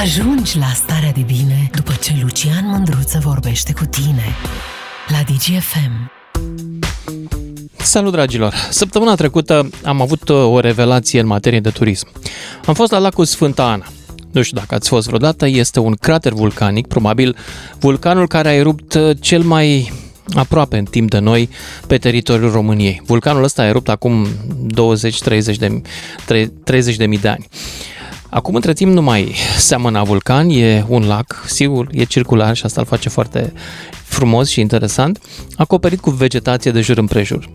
Ajungi la starea de bine după ce Lucian Mândruță vorbește cu tine la DGFM. Salut dragilor! Săptămâna trecută am avut uh, o revelație în materie de turism. Am fost la lacul Sfânta Ana. Nu știu dacă ați fost vreodată, este un crater vulcanic, probabil vulcanul care a erupt uh, cel mai aproape în timp de noi pe teritoriul României. Vulcanul ăsta a erupt acum 20-30 de, 30 de mii de ani. Acum, între timp, nu mai seamănă vulcan, e un lac, sigur, e circular și asta îl face foarte frumos și interesant, acoperit cu vegetație de jur împrejur.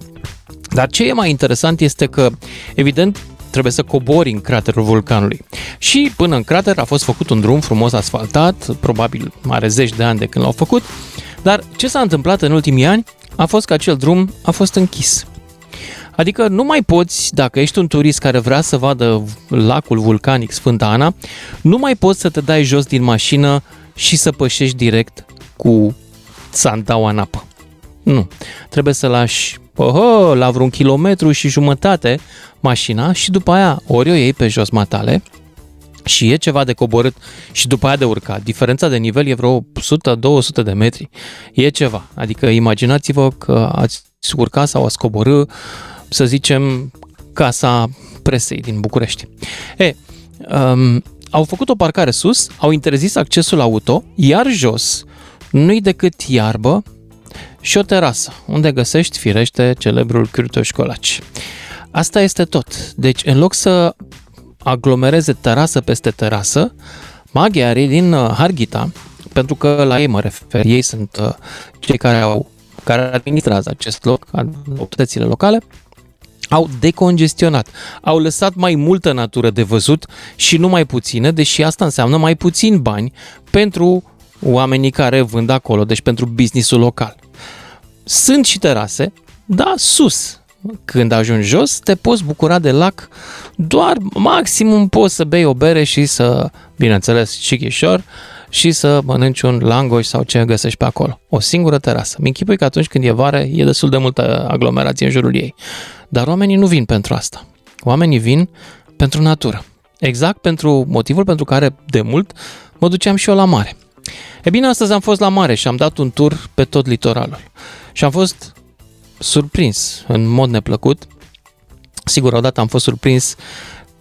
Dar ce e mai interesant este că, evident, trebuie să cobori în craterul vulcanului. Și până în crater a fost făcut un drum frumos asfaltat, probabil are zeci de ani de când l-au făcut, dar ce s-a întâmplat în ultimii ani a fost că acel drum a fost închis. Adică nu mai poți, dacă ești un turist care vrea să vadă lacul vulcanic Sfânta Ana, nu mai poți să te dai jos din mașină și să pășești direct cu sandaua în apă. Nu. Trebuie să lași oh, la vreun kilometru și jumătate mașina și după aia ori o iei pe jos matale și e ceva de coborât și după aia de urcat. Diferența de nivel e vreo 100-200 de metri. E ceva. Adică imaginați-vă că ați urca sau ați coborâ, să zicem, casa presei din București. E, um, au făcut o parcare sus, au interzis accesul auto, iar jos nu-i decât iarbă și o terasă, unde găsești, firește, celebrul cârtoș colaci. Asta este tot. Deci, în loc să aglomereze terasă peste terasă, maghiarii din uh, Harghita, pentru că la ei mă refer, ei sunt uh, cei care au care administrează acest loc, autoritățile locale, au decongestionat, au lăsat mai multă natură de văzut și nu mai puțină, deși asta înseamnă mai puțin bani pentru oamenii care vând acolo, deci pentru businessul local. Sunt și terase, da, sus. Când ajungi jos, te poți bucura de lac doar maximum poți să bei o bere și să, bineînțeles, chichișor, și să mănânci un langoș sau ce găsești pe acolo. O singură terasă. Mi închipui că atunci când e vară e destul de multă aglomerație în jurul ei. Dar oamenii nu vin pentru asta. Oamenii vin pentru natură. Exact pentru motivul pentru care de mult mă duceam și eu la mare. E bine, astăzi am fost la mare și am dat un tur pe tot litoralul. Și am fost surprins în mod neplăcut. Sigur, odată am fost surprins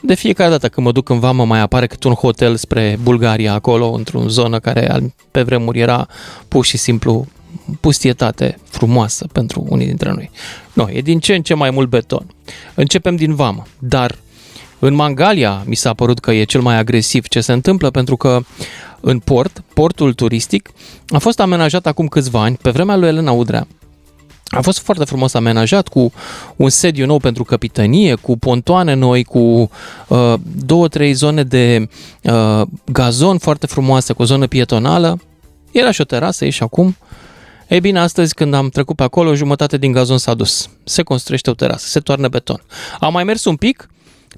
de fiecare dată când mă duc în vamă mai apare cât un hotel spre Bulgaria acolo, într-o zonă care pe vremuri era pur și simplu pustietate frumoasă pentru unii dintre noi. Nu, e din ce în ce mai mult beton. Începem din vamă, dar în Mangalia mi s-a părut că e cel mai agresiv ce se întâmplă pentru că în port, portul turistic, a fost amenajat acum câțiva ani, pe vremea lui Elena Udrea, a fost foarte frumos amenajat cu un sediu nou pentru capitanie, cu pontoane noi, cu uh, două, trei zone de uh, gazon foarte frumoase, cu o zonă pietonală. Era și o terasă, e și acum. Ei bine, astăzi când am trecut pe acolo, jumătate din gazon s-a dus. Se construiește o terasă, se toarnă beton. Am mai mers un pic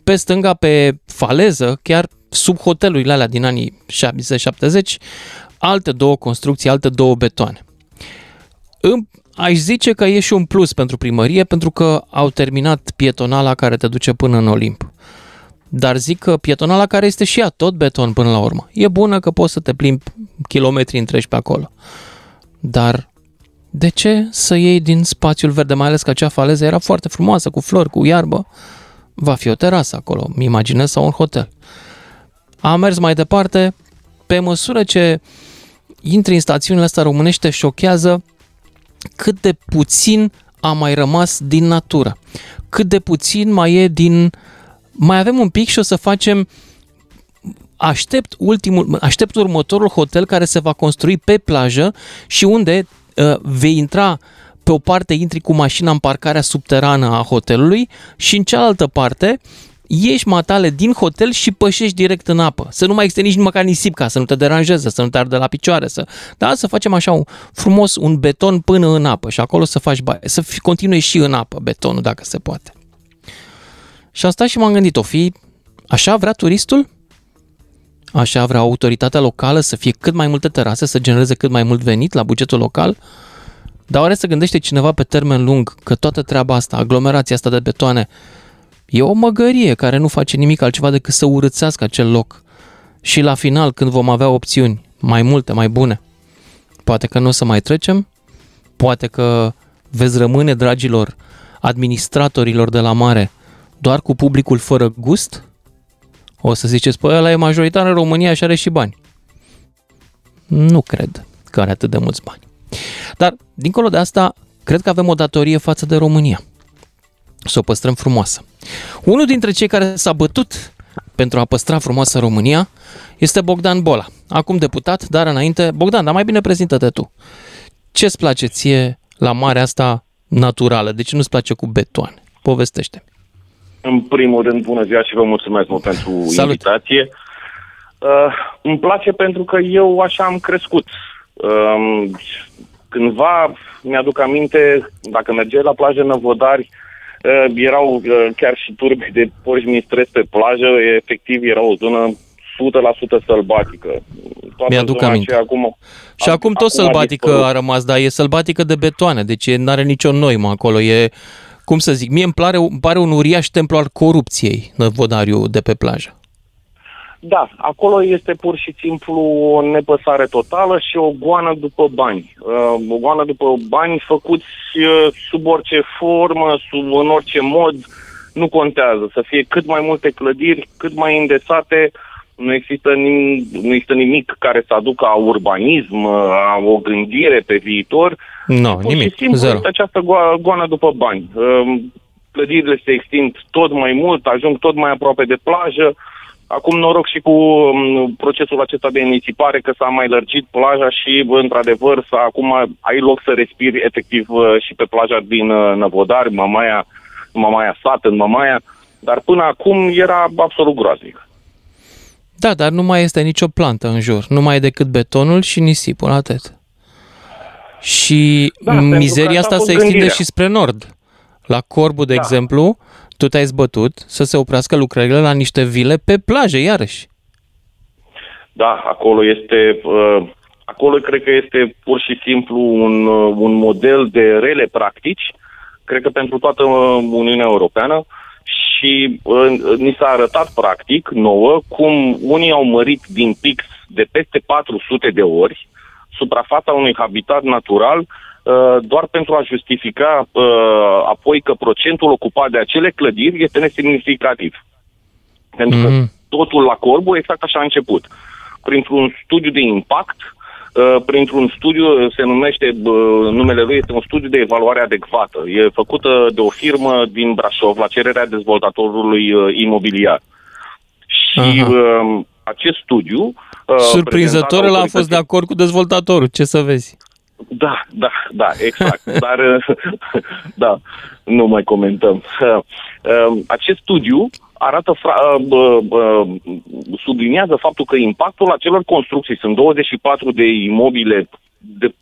pe stânga, pe faleză, chiar sub hotelurile alea din anii 70-70, alte două construcții, alte două betoane. În aș zice că e și un plus pentru primărie pentru că au terminat pietonala care te duce până în Olimp. Dar zic că pietonala care este și ea tot beton până la urmă. E bună că poți să te plimbi kilometri întregi pe acolo. Dar de ce să iei din spațiul verde, mai ales că acea faleză era foarte frumoasă, cu flori, cu iarbă? Va fi o terasă acolo, mi imaginez, sau un hotel. Am mers mai departe, pe măsură ce intri în stațiunile astea românește, șochează cât de puțin a mai rămas din natură, cât de puțin mai e din... Mai avem un pic și o să facem aștept, ultimul, aștept următorul hotel care se va construi pe plajă și unde uh, vei intra pe o parte intri cu mașina în parcarea subterană a hotelului și în cealaltă parte ieși matale din hotel și pășești direct în apă. Să nu mai existe nici măcar nisip ca să nu te deranjeze, să nu te ardă la picioare. Să, da, să facem așa un, frumos un beton până în apă și acolo să faci baie. Să fi, continui și în apă betonul dacă se poate. Și am stat și m-am gândit, o fi așa vrea turistul? Așa vrea autoritatea locală să fie cât mai multe terase, să genereze cât mai mult venit la bugetul local? Dar oare să gândește cineva pe termen lung că toată treaba asta, aglomerația asta de betoane, E o măgărie care nu face nimic altceva decât să urățească acel loc și la final, când vom avea opțiuni mai multe, mai bune, poate că nu o să mai trecem, poate că veți rămâne, dragilor, administratorilor de la mare, doar cu publicul fără gust? O să ziceți, păi ăla e majoritar în România și are și bani. Nu cred că are atât de mulți bani. Dar, dincolo de asta, cred că avem o datorie față de România. Să o păstrăm frumoasă. Unul dintre cei care s-a bătut pentru a păstra frumoasă România este Bogdan Bola. Acum deputat, dar înainte... Bogdan, dar mai bine prezintă-te tu. Ce-ți place ție la marea asta naturală? De ce nu-ți place cu betoane? Povestește. În primul rând, bună ziua și vă mulțumesc mult pentru Salut. invitație. Uh, îmi place pentru că eu așa am crescut. Uh, cândva, mi-aduc aminte, dacă mergeai la plajă Năvodari, uh, erau uh, chiar și turbe de porci mistrezi pe plajă, efectiv era o zonă 100% sălbatică. Toată Mi-aduc zona aminte. aceea acum, Și acum tot a sălbatică dispărut. a rămas, dar e sălbatică de betoane, deci nu are nicio noimă acolo. E, cum să zic, mie îmi pare, îmi pare un uriaș templu al corupției, năvodariu de pe plajă. Da, acolo este pur și simplu o nepăsare totală și o goană după bani. Uh, o goană după bani făcuți uh, sub orice formă, sub în orice mod, nu contează. Să fie cât mai multe clădiri, cât mai îndesate, nu există, nim- nu există nimic care să aducă a urbanism, a o gândire pe viitor. Nu, Pur și nimic, simplu zero. este această go- goană după bani. Uh, Clădirile se extind tot mai mult, ajung tot mai aproape de plajă. Acum noroc și cu um, procesul acesta de nisipare că s-a mai lărgit plaja și, bă, într-adevăr, să acum ai loc să respiri efectiv uh, și pe plaja din uh, Năvodari, Mamaia, Mamaia Sat, în Mamaia, dar până acum era absolut groaznic. Da, dar nu mai este nicio plantă în jur. Nu mai e decât betonul și nisipul, atât. Și Da, pentru că mizeria așa a asta fost se extinde gândirea. și spre nord. La Corbu, de Da. exemplu, tu te-ai zbătut să se oprească lucrările la niște vile pe plajă, iarăși. Da, acolo este, uh, acolo cred că este pur și simplu un, uh, un model de rele practici, cred că pentru toată uh, Uniunea Europeană și uh, ni s-a arătat practic nouă cum unii au mărit din pix de peste 400 de ori suprafața unui habitat natural uh, doar pentru a justifica uh, apoi că procentul ocupat de acele clădiri este nesemnificativ. Pentru că Mhm. totul la Corbu exact așa a început. Printr-un studiu de impact, uh, printr-un studiu, se numește, uh, numele lui este un studiu de evaluare adecvată. E făcută de o firmă din Brașov la cererea dezvoltatorului uh, imobiliar. Și Aha. uh, acest studiu... uh, Surprinzător, prezentat el a fost de autorității- acord cu dezvoltatorul, ce să vezi. Da, da, da, exact. Dar, da, nu mai comentăm. Uh, Acest studiu arată, fra- uh, bă, bă, subliniază faptul că impactul acelor construcții, sunt 24 de imobile de,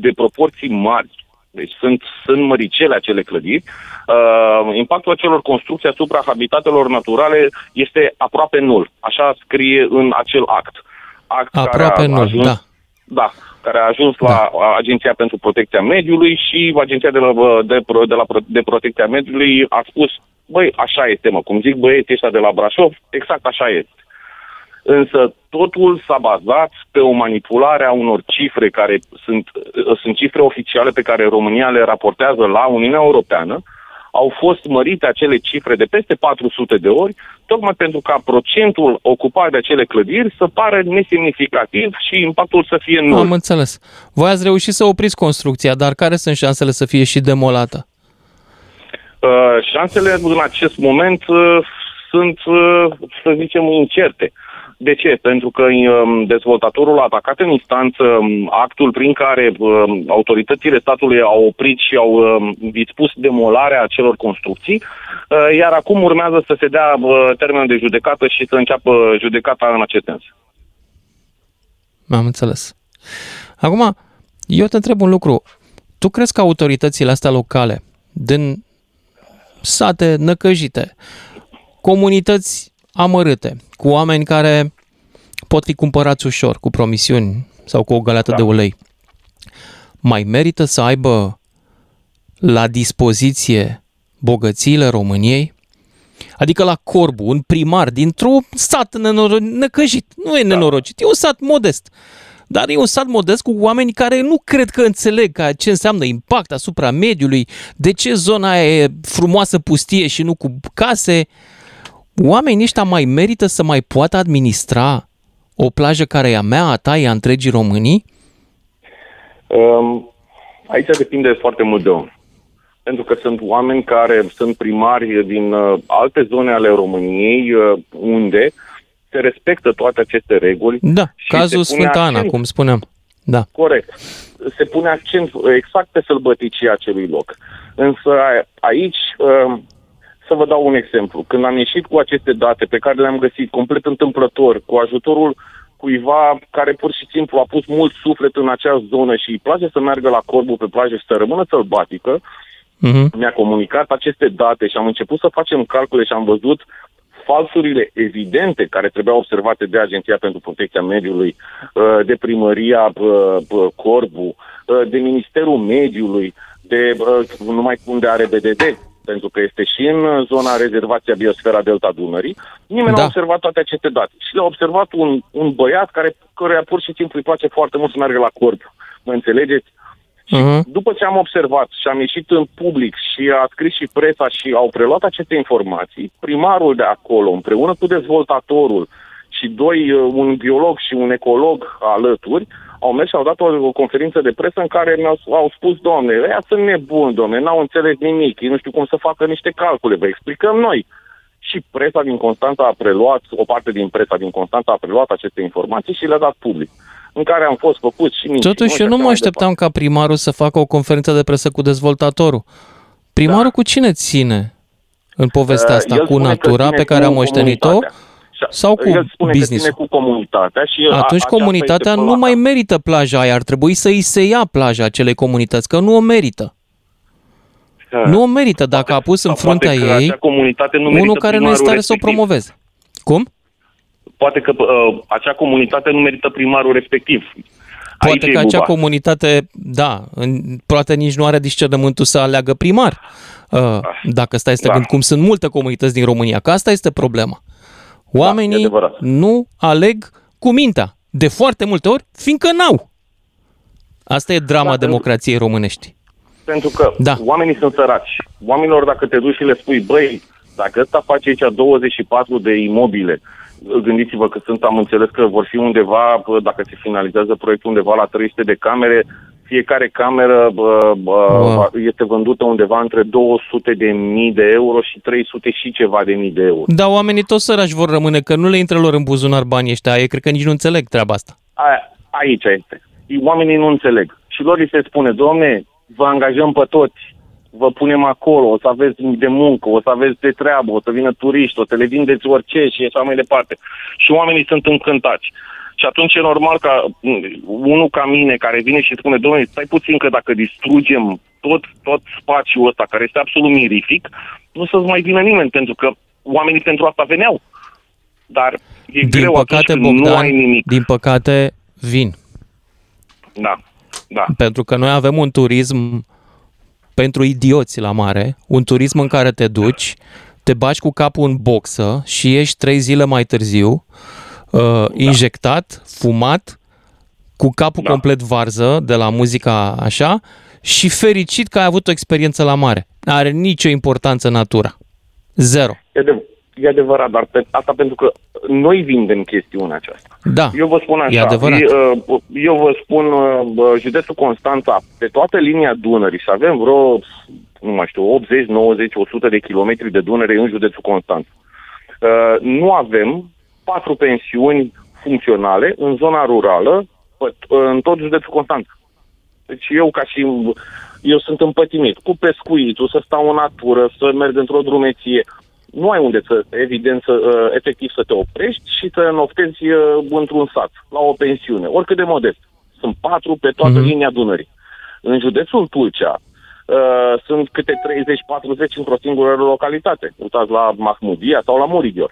de proporții mari, deci sunt, sunt măricele acele clădiri, uh, impactul acelor construcții asupra habitatelor naturale este aproape nul. Așa scrie în acel act. act care Aproape a nul, ajuns- da. Da, care a ajuns la Agenția pentru Protecția Mediului și Agenția de, la, de, pro- de, la, Pro- de Protecția Mediului a spus, băi, așa este, mă, cum zic băieții ăștia de la Brașov, exact așa este. Însă totul s-a bazat pe o manipulare a unor cifre care sunt, sunt cifre oficiale pe care România le raportează la Uniunea Europeană, au fost mărite acele cifre de peste 400 de ori, tocmai pentru ca procentul ocupat de acele clădiri să pară nesemnificativ și impactul să fie nul. Am înțeles. Voi ați reușit să opriți construcția, dar care sunt șansele să fie și demolată? Uh, șansele în acest moment uh, sunt, uh, să zicem, incerte. De ce? Pentru că um, dezvoltatorul a atacat în instanță um, actul prin care um, autoritățile statului au oprit și au um, dispus demolarea acelor construcții, uh, iar acum urmează să se dea uh, termenul de judecată și să înceapă judecata în acest sens. Am înțeles. Acum, eu te întreb un lucru. Tu crezi că autoritățile astea locale, din sate năcăjite, comunități amărâte, cu oameni care pot fi cumpărați ușor, cu promisiuni sau cu o găleată Da. de ulei, mai merită să aibă la dispoziție bogățiile României? adică la Corbu, un primar dintr-un sat nenoro- necăjit. Nu e nenorocit, e un sat modest. Dar e un sat modest cu oameni care nu cred că înțeleg ca ce înseamnă impact asupra mediului, de ce zona aia e frumoasă pustie și nu cu case. Oamenii ăștia mai merită să mai poată administra o plajă care e a mea, a ta, e a întregii Românii? Um, aici depinde foarte mult de om. Pentru că sunt oameni care sunt primari din uh, alte zone ale României uh, unde se respectă toate aceste reguli. Da, și cazul se pune Sfânta Ana, accent- cum spuneam. Da. Corect. Se pune accent exact pe sălbăticia acelui loc. Însă a- aici, uh, să vă dau un exemplu. Când am ieșit cu aceste date pe care le-am găsit complet întâmplător, cu ajutorul cuiva care pur și simplu a pus mult suflet în acea zonă și îi place să meargă la Corbu pe plajă și să rămână sălbatică, Mhm. mi-a comunicat aceste date și am început să facem calcule și am văzut falsurile evidente care trebuiau observate de Agenția pentru Protecția Mediului, uh, de Primăria uh, uh, Corbu, uh, de Ministerul Mediului, de uh, numai unde are BDD, pentru că este și în zona rezervația Biosfera Delta Dunării, nimeni nu Da. a observat toate aceste date. Și le-a observat un, un băiat care, căruia pur și simplu îi place foarte mult să meargă la corp. Mă înțelegeți? Mhm. După ce am observat și am ieșit în public și a scris și presa și au preluat aceste informații, primarul de acolo, împreună cu dezvoltatorul și doi, uh, un biolog și un ecolog alături, au mers și au dat o, o conferință de presă în care mi-au au spus, domne, ăia sunt nebuni, domne, n-au înțeles nimic, ei nu știu cum să facă niște calcule, vă explicăm noi. Și presa din Constanța a preluat, o parte din presa din Constanța a preluat aceste informații și le-a dat public, în care am fost făcuți și minciuni Totuși, și eu nu așa mă mai așteptam ca primarul să facă o conferință de presă cu dezvoltatorul. Primarul Da. cu cine ține în povestea Uh, asta? el Cu spune că natura ține pe care cu am moștenit-o? comunitatea. Și- sau cu El spune că business-ul? ține cu comunitatea și a- Atunci aceasta comunitatea este nu până mai la- merită plaja aia, ar trebui să îi se ia plaja acelei comunități, că nu o merită. Da. Nu o merită dacă a pus în Sau poate fruntea că ei acea comunitate nu merită unul care nu e în primarul stare să o respectiv. promoveze. Cum? Poate că uh, acea comunitate nu merită primarul respectiv. Aici Poate e că acea buba. comunitate, da, în, poate nici nu are discernământul să aleagă primar. Uh, dacă stai să te Da. gândi cum sunt multe comunități din România, că asta este problema. E Oamenii adevărat. nu aleg cu mintea, de foarte multe ori, fiindcă n-au. Asta e drama Da, democrației românești. Pentru că Da. oamenii sunt săraci. Oamenilor, dacă te duci și le spui, băi, dacă ăsta face aici 24 de imobile, gândiți-vă că sunt, am înțeles că vor fi undeva, bă, dacă se finalizează proiectul, undeva la 300 de camere, fiecare cameră bă, bă, Wow. este vândută undeva între 200 de mii de euro și 300 și ceva de mii de euro. Dar oamenii toți săraci vor rămâne, că nu le intră lor în buzunar banii ăștia, ei cred că nici nu înțeleg treaba asta. A, aici este. Oamenii nu înțeleg. Și lor li se spune, domne, vă angajăm pe toți, vă punem acolo, o să aveți de muncă, o să aveți de treabă, o să vină turiști, o să le vindeți orice și așa mai departe. Și oamenii sunt încântați. Și atunci e normal ca m, unul ca mine care vine și spune, domnule, stai puțin că dacă distrugem tot, tot spațiul ăsta care este absolut mirific, nu să-ți mai vină nimeni, pentru că oamenii pentru asta veneau. Dar e Din greu păcate, atunci când nu Bogdan, ai nimic. din păcate, vin. Da, da. Pentru că noi avem un turism pentru idioți la mare, un turism în care te duci, te bagi cu capul în boxă și ești trei zile mai târziu uh, injectat, fumat, cu capul Da. complet varză de la muzica așa și fericit că ai avut o experiență la mare. Are nicio importanță natura. Zero. E, de, e adevărat, dar pe, asta pentru că noi vindem chestiunea aceasta. Da, Eu vă spun e așa, adevărat. eu, uh, eu vă spun uh, bă, județul Constanța, pe toată linia Dunării, și avem vreo, nu mai știu, 80, 90, 100 de kilometri de Dunăre în județul Constanța. Uh, Nu avem patru pensiuni funcționale în zona rurală, pe- în tot județul Constanța. Deci eu ca și eu sunt împătimit cu pescuitul, să stau în natură, să merg într-o drumeție. Nu ai unde să, evident, să, uh, efectiv să te oprești și să noftezi uh, într-un sat, la o pensiune, oricât de modest. Sunt patru pe toată Mhm. linia Dunării. În județul Tulcea uh, sunt câte 30-40 într-o singură localitate. Uitați la Mahmudia sau la Murigior.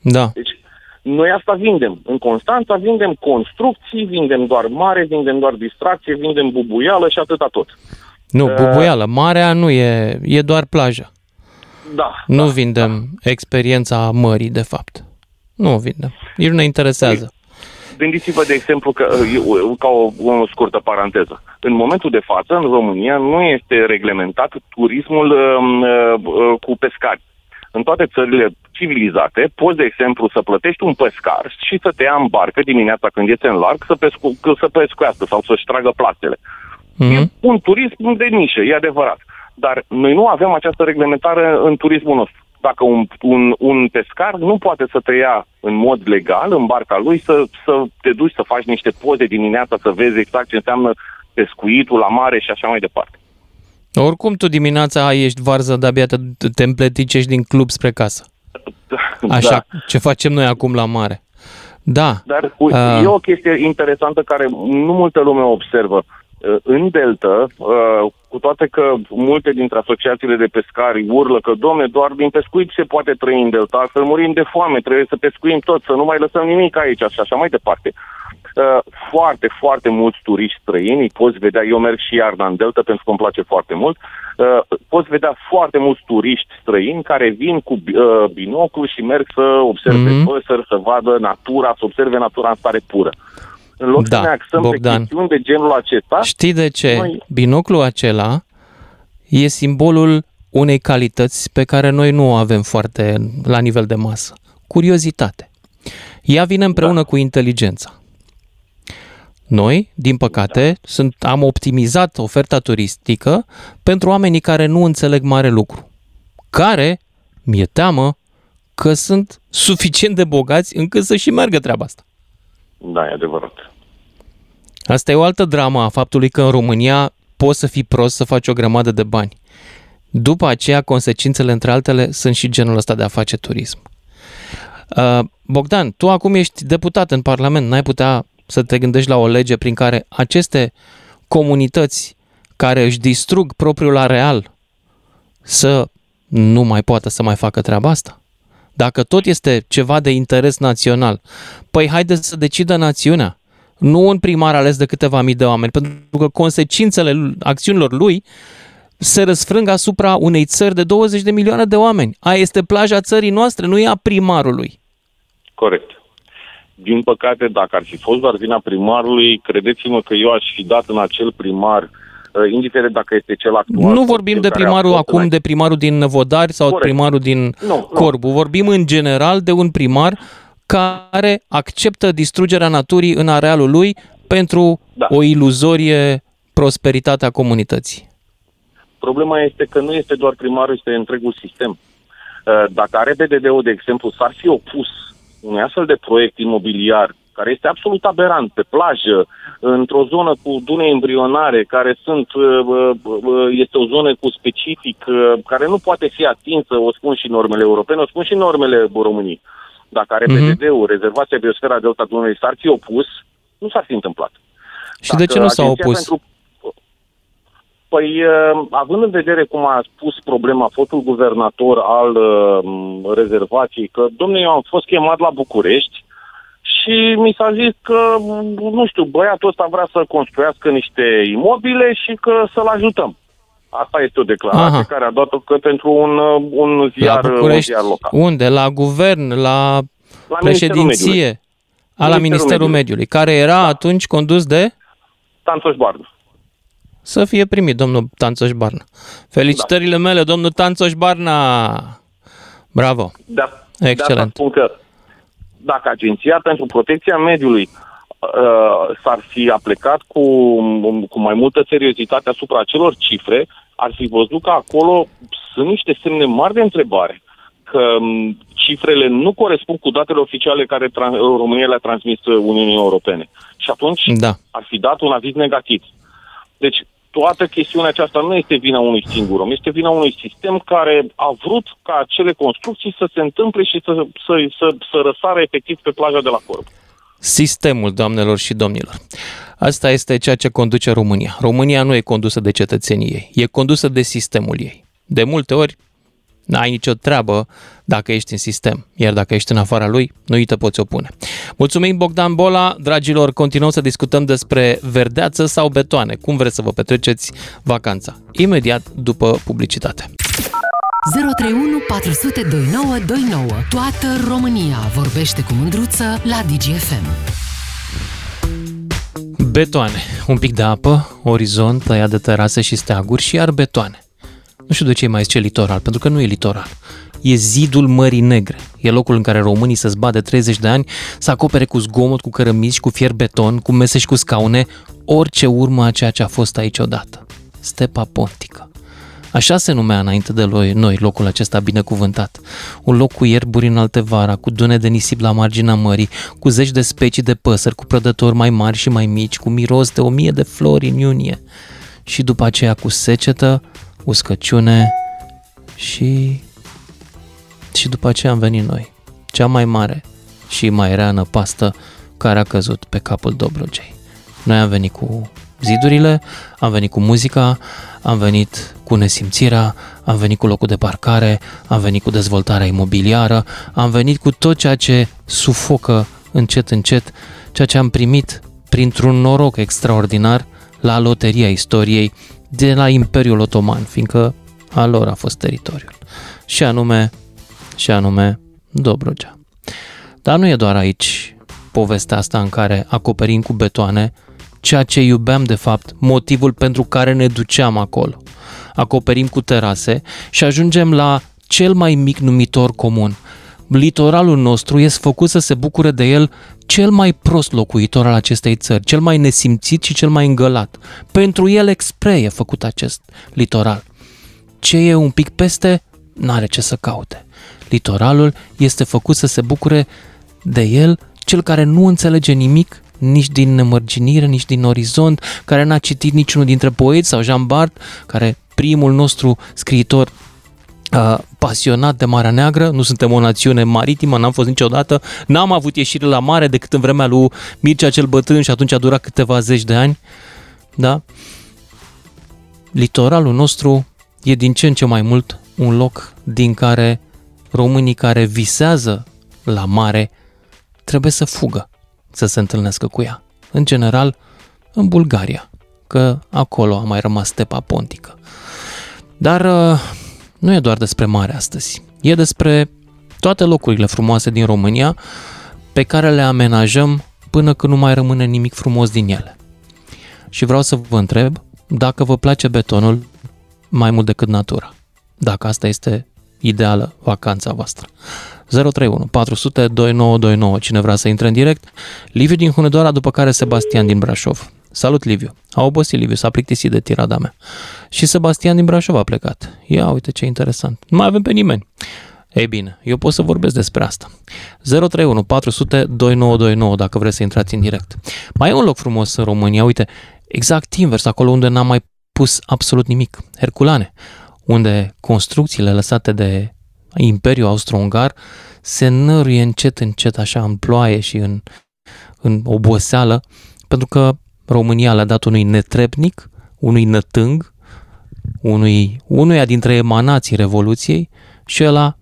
Da. Deci, noi asta vindem. În Constanța vindem construcții, vindem doar mare, vindem doar distracție, vindem bubuială și atâta tot. Nu, Uh, bubuială. Marea nu e, e doar plaja. Da. Nu da, vindem da. experiența mării, de fapt. Nu o vindem. Nici nu ne interesează. Gândiți-vă, de exemplu, că, ca o, o scurtă paranteză. În momentul de față, în România, nu este reglementat turismul uh, uh, cu pescari. În toate țările civilizate, poți, de exemplu, să plătești un pescar și să te ia în barcă dimineața când este în larg să, pescu- să pescuiască sau să-și tragă plastele. Mm-hmm. E un turism de nișă, e adevărat. Dar noi nu avem această reglementare în turismul nostru. Dacă un, un, un pescar nu poate să te ia în mod legal în barca lui, să, să te duci să faci niște poze dimineața, să vezi exact ce înseamnă pescuitul la mare și așa mai departe. Oricum tu dimineața ești varză, de-abia te, te împleticești din club spre casă. Așa, da. ce facem noi acum la mare. Da. Dar uh, e o chestie interesantă care nu multă lume observă. Uh, în Delta, uh, cu toate că multe dintre asociațiile de pescari urlă că, domne, doar din pescuit se poate trăi în Delta, altfel murim de foame, trebuie să pescuim tot, să nu mai lăsăm nimic aici și așa mai departe. Uh, foarte, foarte mulți turiști străini, poți vedea, eu merg și iarna în Delta pentru că îmi place foarte mult, uh, poți vedea foarte mulți turiști străini care vin cu uh, binoclu și merg să observe mm-hmm. păsări, să vadă natura, să observe natura în stare pură. În loc da, să ne axăm Bogdan. pe chestiuni de genul acesta... Știi de ce? Noi... Binoclul acela e simbolul unei calități pe care noi nu o avem foarte la nivel de masă. Curiozitate. Ea vine împreună da. cu inteligența. Noi, din păcate, da. sunt, am optimizat oferta turistică pentru oamenii care nu înțeleg mare lucru, care, mi-e teamă, că sunt suficient de bogați încât să și meargă treaba asta. Da, e adevărat. Asta e o altă dramă a faptului că în România poți să fii prost să faci o grămadă de bani. După aceea, consecințele, între altele, sunt și genul ăsta de a face turism. Uh, Bogdan, tu acum ești deputat în Parlament, n-ai putea să te gândești la o lege prin care aceste comunități care își distrug propriul areal să nu mai poată să mai facă treaba asta? Dacă tot este ceva de interes național, păi haideți să decidă națiunea, nu un primar ales de câteva mii de oameni, pentru că consecințele acțiunilor lui se răsfrâng asupra unei țări de 20 de milioane de oameni. Aia este plaja țării noastre, nu e a primarului. Corect. Din păcate, dacă ar fi fost doar vina primarului, credeți-mă că eu aș fi dat în acel primar uh, indiferent dacă este cel actual. Nu vorbim de primarul acum, de primarul din Năvodari sau Corect. primarul din nu, Corbu. Nu. Vorbim în general de un primar care acceptă distrugerea naturii în arealul lui pentru da. o iluzorie prosperitatea comunității. Problema este că nu este doar primarul, este întregul sistem. Uh, dacă are BDD-ul, de exemplu, s-ar fi opus unui astfel de proiect imobiliar care este absolut aberant, pe plajă, într-o zonă cu dune embrionare, care sunt, uh, uh, este o zonă cu specific, care nu poate fi atinsă, o spun și normele europene, o spun și normele României. Dacă are mm-hmm. PDD-ul, rezervația biosfera Delta Dunării s-ar fi opus, nu s-ar fi întâmplat. Și Dacă de ce nu s-a opus? Pentru Păi, uh, având în vedere cum a spus problema fostul guvernator al uh, rezervației, că, domnule, eu am fost chemat la București și mi s-a zis că, nu știu, băiatul ăsta vrea să construiască niște imobile și că să-l ajutăm. Asta este o declarație Aha. care a dat-o că pentru un, uh, un, ziar, la un ziar local. Unde? La guvern? La, la președinție? A, la Ministerul, Ministerul Mediului. Mediului, care era da. atunci condus de? Tanțoș Bardu să fie primit domnul Tanțoș Barna. Felicitările da. mele, domnul Tanțoș Barna! Bravo! Da, Excelent. De spun că dacă Agenția pentru Protecția Mediului uh, s-ar fi aplicat cu, cu mai multă seriozitate asupra acelor cifre, ar fi văzut că acolo sunt niște semne mari de întrebare că um, cifrele nu corespund cu datele oficiale care România le-a transmis Uniunii Europene. Și atunci da. ar fi dat un aviz negativ. Deci, toată chestiunea aceasta nu este vina unui singur om, este vina unui sistem care a vrut ca acele construcții să se întâmple și să, să, să, să răsară efectiv pe plaja de la Corb. Sistemul, doamnelor și domnilor. Asta este ceea ce conduce România. România nu e condusă de cetățenii ei, e condusă de sistemul ei. De multe ori, N-ai nicio treabă dacă ești în sistem, iar dacă ești în afara lui, nu îi te poți opune. Mulțumim Bogdan Bola, dragilor, continuăm să discutăm despre verdeață sau betoane, cum vreți să vă petreceți vacanța, imediat după publicitate. 031 400 2929. Toată România vorbește cu mândruță la DGFM. Betoane, un pic de apă, orizont, tăiat de terase și steaguri și iar betoane. Nu știu de ce mai zice litoral, pentru că nu e litoral. E zidul Mării Negre. E locul în care românii se zbat de 30 de ani să acopere cu zgomot, cu cărămizi, cu fier beton, cu mese și cu scaune, orice urmă a ceea ce a fost aici odată. Stepa Pontică. Așa se numea înainte de noi locul acesta binecuvântat. Un loc cu ierburi în alte vara, cu dune de nisip la marginea mării, cu zeci de specii de păsări, cu prădători mai mari și mai mici, cu miros de o mie de flori în iunie. Și după aceea cu secetă, uscăciune și... Și după aceea am venit noi, cea mai mare și mai rea năpastă care a căzut pe capul Dobrogei. Noi am venit cu zidurile, am venit cu muzica, am venit cu nesimțirea, am venit cu locul de parcare, am venit cu dezvoltarea imobiliară, am venit cu tot ceea ce sufocă încet încet, ceea ce am primit printr-un noroc extraordinar la loteria istoriei de la Imperiul Otoman, fiindcă a lor a fost teritoriul. Și anume, și anume Dobrogea. Dar nu e doar aici povestea asta în care acoperim cu betoane ceea ce iubeam de fapt, motivul pentru care ne duceam acolo. Acoperim cu terase și ajungem la cel mai mic numitor comun. Litoralul nostru este făcut să se bucure de el cel mai prost locuitor al acestei țări, cel mai nesimțit și cel mai îngălat. Pentru el expre e făcut acest litoral. Ce e un pic peste, n-are ce să caute. Litoralul este făcut să se bucure de el cel care nu înțelege nimic nici din nemărginire, nici din orizont, care n-a citit niciunul dintre poeți sau Jean Bart, care primul nostru scriitor uh, pasionat de Marea Neagră, nu suntem o națiune maritimă, n-am fost niciodată, n-am avut ieșire la mare decât în vremea lui Mircea cel Bătrân și atunci a durat câteva zeci de ani, da? Litoralul nostru e din ce în ce mai mult un loc din care românii care visează la mare trebuie să fugă să se întâlnească cu ea. În general, în Bulgaria, că acolo a mai rămas stepa pontică. Dar uh, nu e doar despre mare astăzi. E despre toate locurile frumoase din România pe care le amenajăm până când nu mai rămâne nimic frumos din ele. Și vreau să vă întreb dacă vă place betonul mai mult decât natura. Dacă asta este ideală vacanța voastră. 031 400 2929. Cine vrea să intre în direct? Liviu din Hunedoara, după care Sebastian din Brașov. Salut, Liviu. A obosit Liviu, s-a plictisit de tirada mea. Și Sebastian din Brașov a plecat. Ia uite ce interesant. Nu mai avem pe nimeni. Ei bine, eu pot să vorbesc despre asta. 031 400 2929 dacă vreți să intrați în direct. Mai e un loc frumos în România, uite, exact invers, acolo unde n-am mai pus absolut nimic. Herculane, unde construcțiile lăsate de Imperiul Austro-Ungar se năruie încet, încet, așa, în ploaie și în, în oboseală, pentru că România le-a dat unui netrebnic, unui nătâng, unui, unuia dintre emanații Revoluției și ăla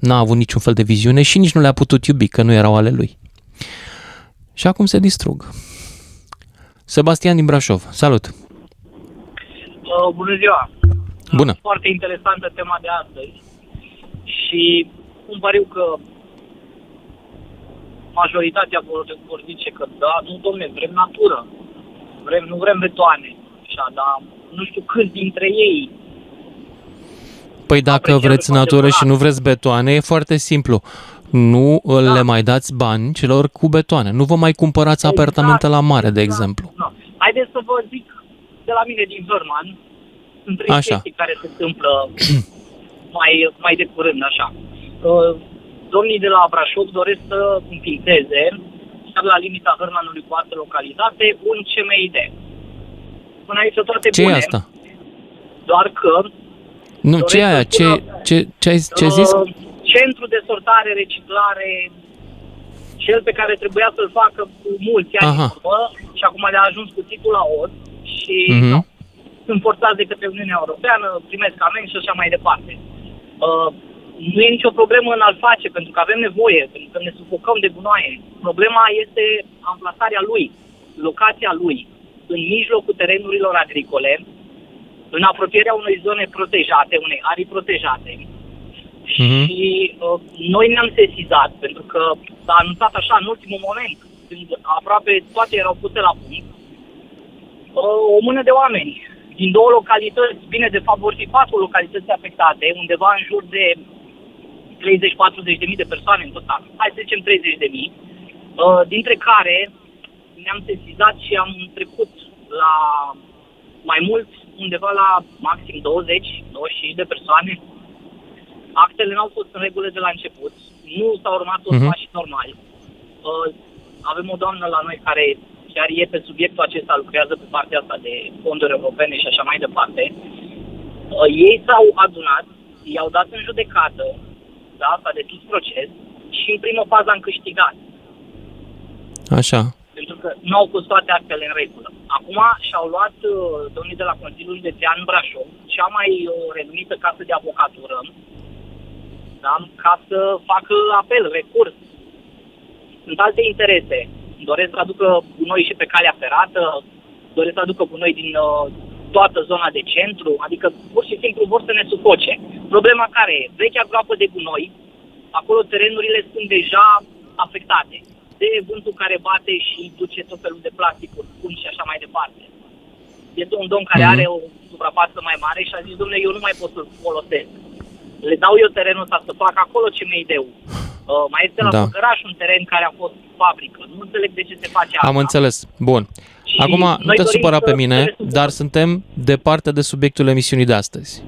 n-a avut niciun fel de viziune și nici nu le-a putut iubi, că nu erau ale lui. Și acum se distrug. Sebastian din Brașov, salut! Uh, bună ziua! Bună! Foarte interesantă tema de astăzi și un pariu că majoritatea vor, vor zice că da, nu domne, vrem natură, vrem, nu vrem betoane, așa, dar nu știu câți dintre ei Păi dacă vreți natură și nu vreți betoane, e foarte simplu. Nu da. le mai dați bani celor cu betoane. Nu vă mai cumpărați exact, apartamente la mare, de exact, exemplu. Da. Haideți să vă zic de la mine din Verman, sunt trei Așa. chestii care se întâmplă mai, mai de curând, așa. Uh, domnii de la Brașov doresc să înființeze, chiar la limita Hărmanului cu altă localitate, un CMID. Până aici toate ce bune. e asta? Doar că... Nu, ce e aia? Ce, ce, ce, ai, ce ai zis? Uh, centru de sortare, reciclare, cel pe care trebuia să-l facă cu mulți ani Aha. urmă, și acum le-a ajuns cu titlul la OD și mm-hmm. no, sunt forțați de către Uniunea Europeană, primesc amenzi și așa mai departe. Uh, nu e nicio problemă în a-l face, pentru că avem nevoie, pentru că ne sufocăm de gunoaie. Problema este amplasarea lui, locația lui, în mijlocul terenurilor agricole, în apropierea unei zone protejate, unei arii protejate, Uh-huh. Și uh, noi ne-am sesizat, pentru că s-a anunțat așa în ultimul moment, când aproape toate erau puse la punct, uh, o mână de oameni din două localități, bine, de fapt vor fi patru localități afectate, undeva în jur de 30-40 de mii de persoane în total, hai să zicem 30 de mii, uh, dintre care ne-am sesizat și am trecut la mai mult, undeva la maxim 20, 25 de persoane. Actele n-au fost în regulă de la început, nu s-au urmat toți uh-huh. pașii normali. Uh, avem o doamnă la noi care chiar e pe subiectul acesta, lucrează pe partea asta de fonduri europene și așa mai departe. Uh, ei s-au adunat, i-au dat în judecată, da, s-a deschis proces și în primă fază am câștigat. Așa. Pentru că nu au fost toate actele în regulă. Acum și-au luat uh, domnii de la Consiliul Județean Brașov cea mai uh, renumită casă de avocatură da, ca să facă apel, recurs. Sunt alte interese. Doresc să aducă noi și pe calea ferată, doresc să aducă cu noi din uh, toată zona de centru, adică pur și simplu vor să ne sufoce. Problema care e? Vechea groapă de gunoi, acolo terenurile sunt deja afectate de vântul care bate și duce tot felul de plasticuri, cum și așa mai departe. Este un domn care mm-hmm. are o suprafață mai mare și a zis, domnule, eu nu mai pot să-l folosesc. Le dau eu terenul ăsta să fac acolo ce mi-e ideu. Uh, mai este la da. Făcăraș un teren care a fost fabrică. Nu înțeleg de ce se face asta. Am înțeles. Bun. Și Acum, nu te supăra pe mine, dar suntem departe de subiectul emisiunii de astăzi.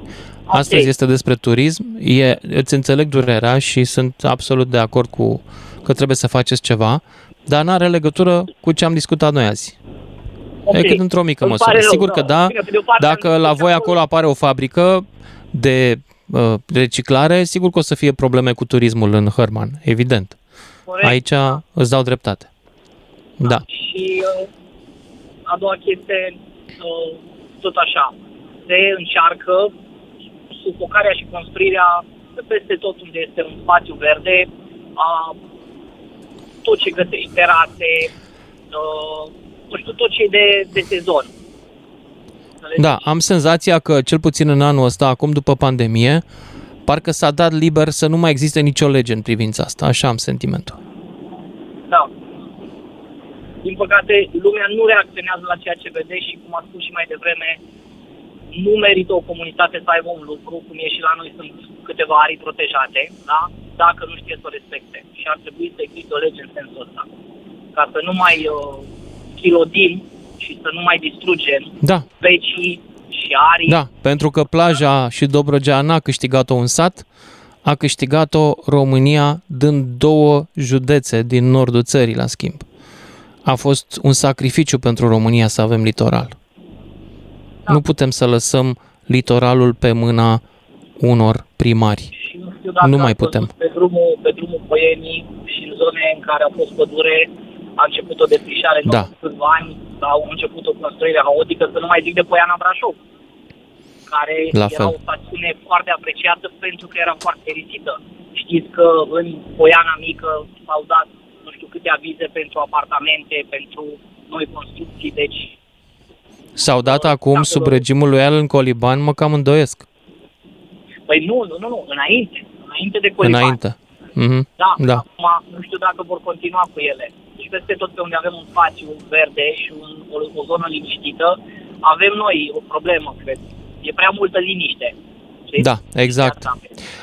Okay. Astăzi este despre turism, e, îți înțeleg durerea și sunt absolut de acord cu că trebuie să faceți ceva, dar nu are legătură cu ce am discutat noi azi. Okay. E cât într-o mică Îmi măsură. Sigur că da, dacă la voi acolo apare o fabrică de uh, reciclare, sigur că o să fie probleme cu turismul în Hărman, evident. Corect. Aici îți dau dreptate. Da. da. Și uh, a doua chestie, uh, tot așa, se încearcă sufocarea și construirea peste tot unde este un spațiu verde a tot ce găsești, terase, uh, nu știu, tot ce e de, de sezon. Da, am senzația că, cel puțin în anul ăsta, acum după pandemie, parcă s-a dat liber să nu mai existe nicio lege în privința asta. Așa am sentimentul. Da. Din păcate, lumea nu reacționează la ceea ce vede și, cum a spus și mai devreme, nu merită o comunitate să aibă un lucru, cum e și la noi sunt câteva arii protejate, da? dacă nu știe să o respecte. Și ar trebui să existe o lege în sensul ăsta. Ca să nu mai uh, chilodim și să nu mai distrugem da. vecii și arii. Da, pentru că plaja și Dobrogea n-a câștigat-o un sat, a câștigat-o România dând două județe din nordul țării, la schimb. A fost un sacrificiu pentru România să avem litoral. Da. Nu putem să lăsăm litoralul pe mâna unor primari. Și nu știu dacă nu mai putem. Pe drumul, pe drumul Poienii și în zone în care a fost pădure, a început o defrișare în da. câțiva ani, sau a început o construire haotică, să nu mai zic de Poiana Brașov, care La era fel. o stațiune foarte apreciată pentru că era foarte risită. Știți că în Poiana Mică s-au dat nu știu câte avize pentru apartamente, pentru noi construcții, deci S-au dat acum sub regimul lui Alan Coliban, mă cam îndoiesc. Păi nu, nu, nu, nu, înainte. Înainte de Coliban. Înainte. Mm-hmm. Da, da. Acum nu știu dacă vor continua cu ele. Și peste tot pe unde avem un spațiu verde și un, o, o zonă liniștită, avem noi o problemă, cred. E prea multă liniște. Știți? Da, exact.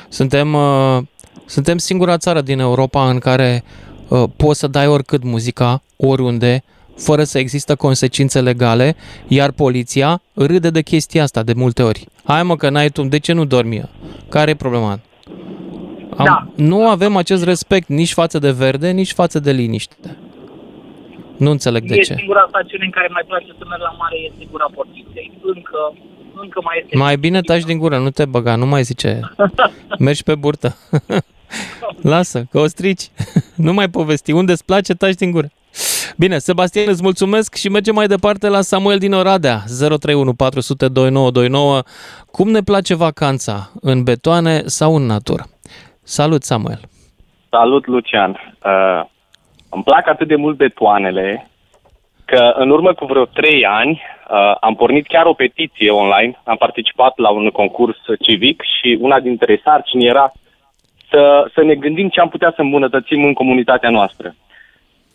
Suntem, uh, suntem singura țară din Europa în care uh, poți să dai oricât muzica, oriunde, fără să există consecințe legale, iar poliția râde de chestia asta de multe ori. Hai mă că n-ai tu, de ce nu dormi? Care e problema? Am, da. Nu avem acest respect nici față de verde, nici față de liniște. Nu înțeleg de e ce. singura stațiune în care mai place să merg la mare e sigura portiței. Încă, încă mai este... Mai bine taci din gură, nu te băga, nu mai zice. Mergi pe burtă. Lasă, că o strici. nu mai povesti. Unde îți place, taci din gură. Bine, Sebastian, îți mulțumesc și mergem mai departe la Samuel din Oradea, 031 400 2929. Cum ne place vacanța, în betoane sau în natură? Salut, Samuel! Salut, Lucian! Uh, îmi plac atât de mult betoanele că în urmă cu vreo trei ani uh, am pornit chiar o petiție online, am participat la un concurs civic și una dintre sarcini era să, să ne gândim ce am putea să îmbunătățim în comunitatea noastră.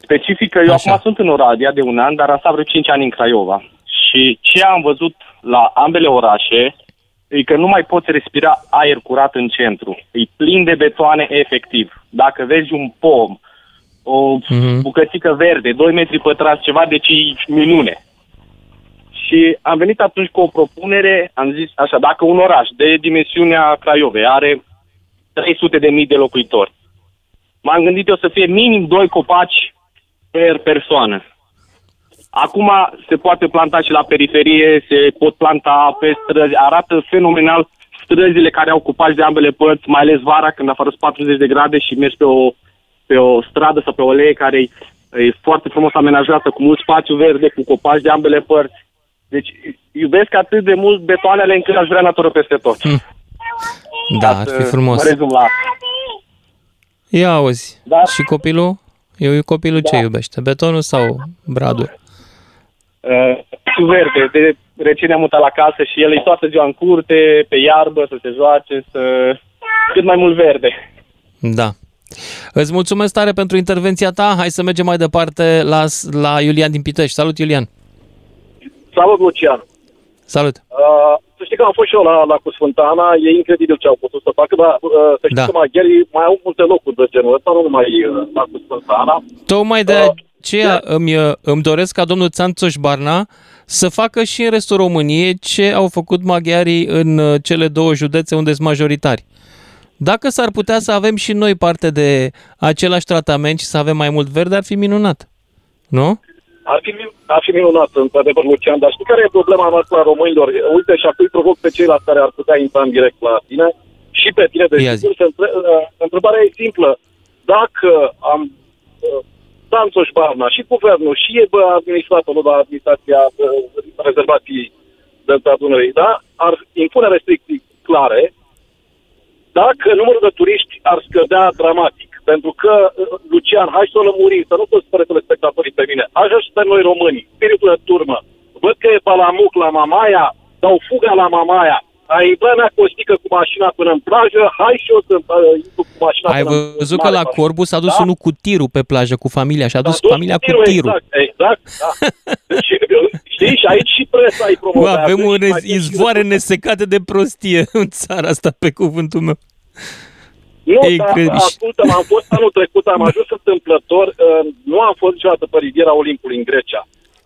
Specific, eu Așa. acum sunt în Oradea de un an, dar am stat vreo 5 ani în Craiova. Și ce am văzut la ambele orașe e că nu mai poți respira aer curat în centru. E plin de betoane efectiv. Dacă vezi un pom, o mm-hmm. bucățică verde, 2 metri pătrați, ceva, deci e minune. Și am venit atunci cu o propunere, am zis așa, dacă un oraș de dimensiunea Craiovei are 300 de mii de locuitori, m-am gândit eu să fie minim doi copaci per persoană. Acum se poate planta și la periferie, se pot planta pe străzi, arată fenomenal străzile care au copaci de ambele părți, mai ales vara când afară 40 de grade și mergi pe o, pe o stradă sau pe o lee care e, e foarte frumos amenajată, cu mult spațiu verde, cu copaci de ambele părți. Deci iubesc atât de mult betoanele încât aș vrea natură peste tot. Hmm. Da, ar fi frumos. Mă rezum la Ia auzi, da? și copilul? Eu copilul da. ce iubește? Betonul sau bradul? Uh, verde. De recent ne-am mutat la casă și el e toată ziua în curte, pe iarbă, să se joace, să... cât mai mult verde. Da. Îți mulțumesc tare pentru intervenția ta. Hai să mergem mai departe la, la Iulian din Pitești. Salut, Iulian! Salut, Lucian! Salut! Uh, să știi că am fost și eu la, la Cusfântana, e incredibil ce au putut să facă, dar uh, să știi da. că maghiarii mai au multe locuri de genul ăsta, nu numai uh, la Cusfântana. Tocmai de uh, aceea uh, îmi, îmi doresc ca domnul Țanțoș Barna să facă și în restul României ce au făcut maghiarii în uh, cele două județe unde sunt majoritari. Dacă s-ar putea să avem și noi parte de același tratament și să avem mai mult verde, ar fi minunat. Nu? Ar fi, ar fi minunat, într-adevăr, Lucian, dar știi care e problema noastră a românilor? Uite, și acum provoc pe ceilalți care ar putea intra în direct la tine și pe tine, de sigur, între, uh, întrebarea e simplă. Dacă am uh, Sanțoș Barna și guvernul și bă, administratorul la administrația uh, rezervației de Dunării, da? ar impune restricții clare dacă numărul de turiști ar scădea dramatic. Pentru că, uh, Lucian, hai să o lămurim, să nu se spune telespectatorii pe mine. Așa și pe noi românii, spiritul de turmă. Văd că e Palamuc la Mamaia, dau fuga la Mamaia. Ai intrat mea costică cu mașina până în plajă, hai și eu să uh, intru cu mașina Ai până văzut că la Corbu s-a dus da? unul cu tirul pe plajă, cu familia, și a dus familia cu tirul. Cu tirul. Exact, exact, da. Deci, știi, și aici și presa ai promovat. Avem un izvoare nesecate de prostie în țara asta, pe cuvântul meu. Nu, e dar ascultă am fost anul trecut, am ajuns întâmplător, uh, nu am fost niciodată pe riviera Olimpului în Grecia.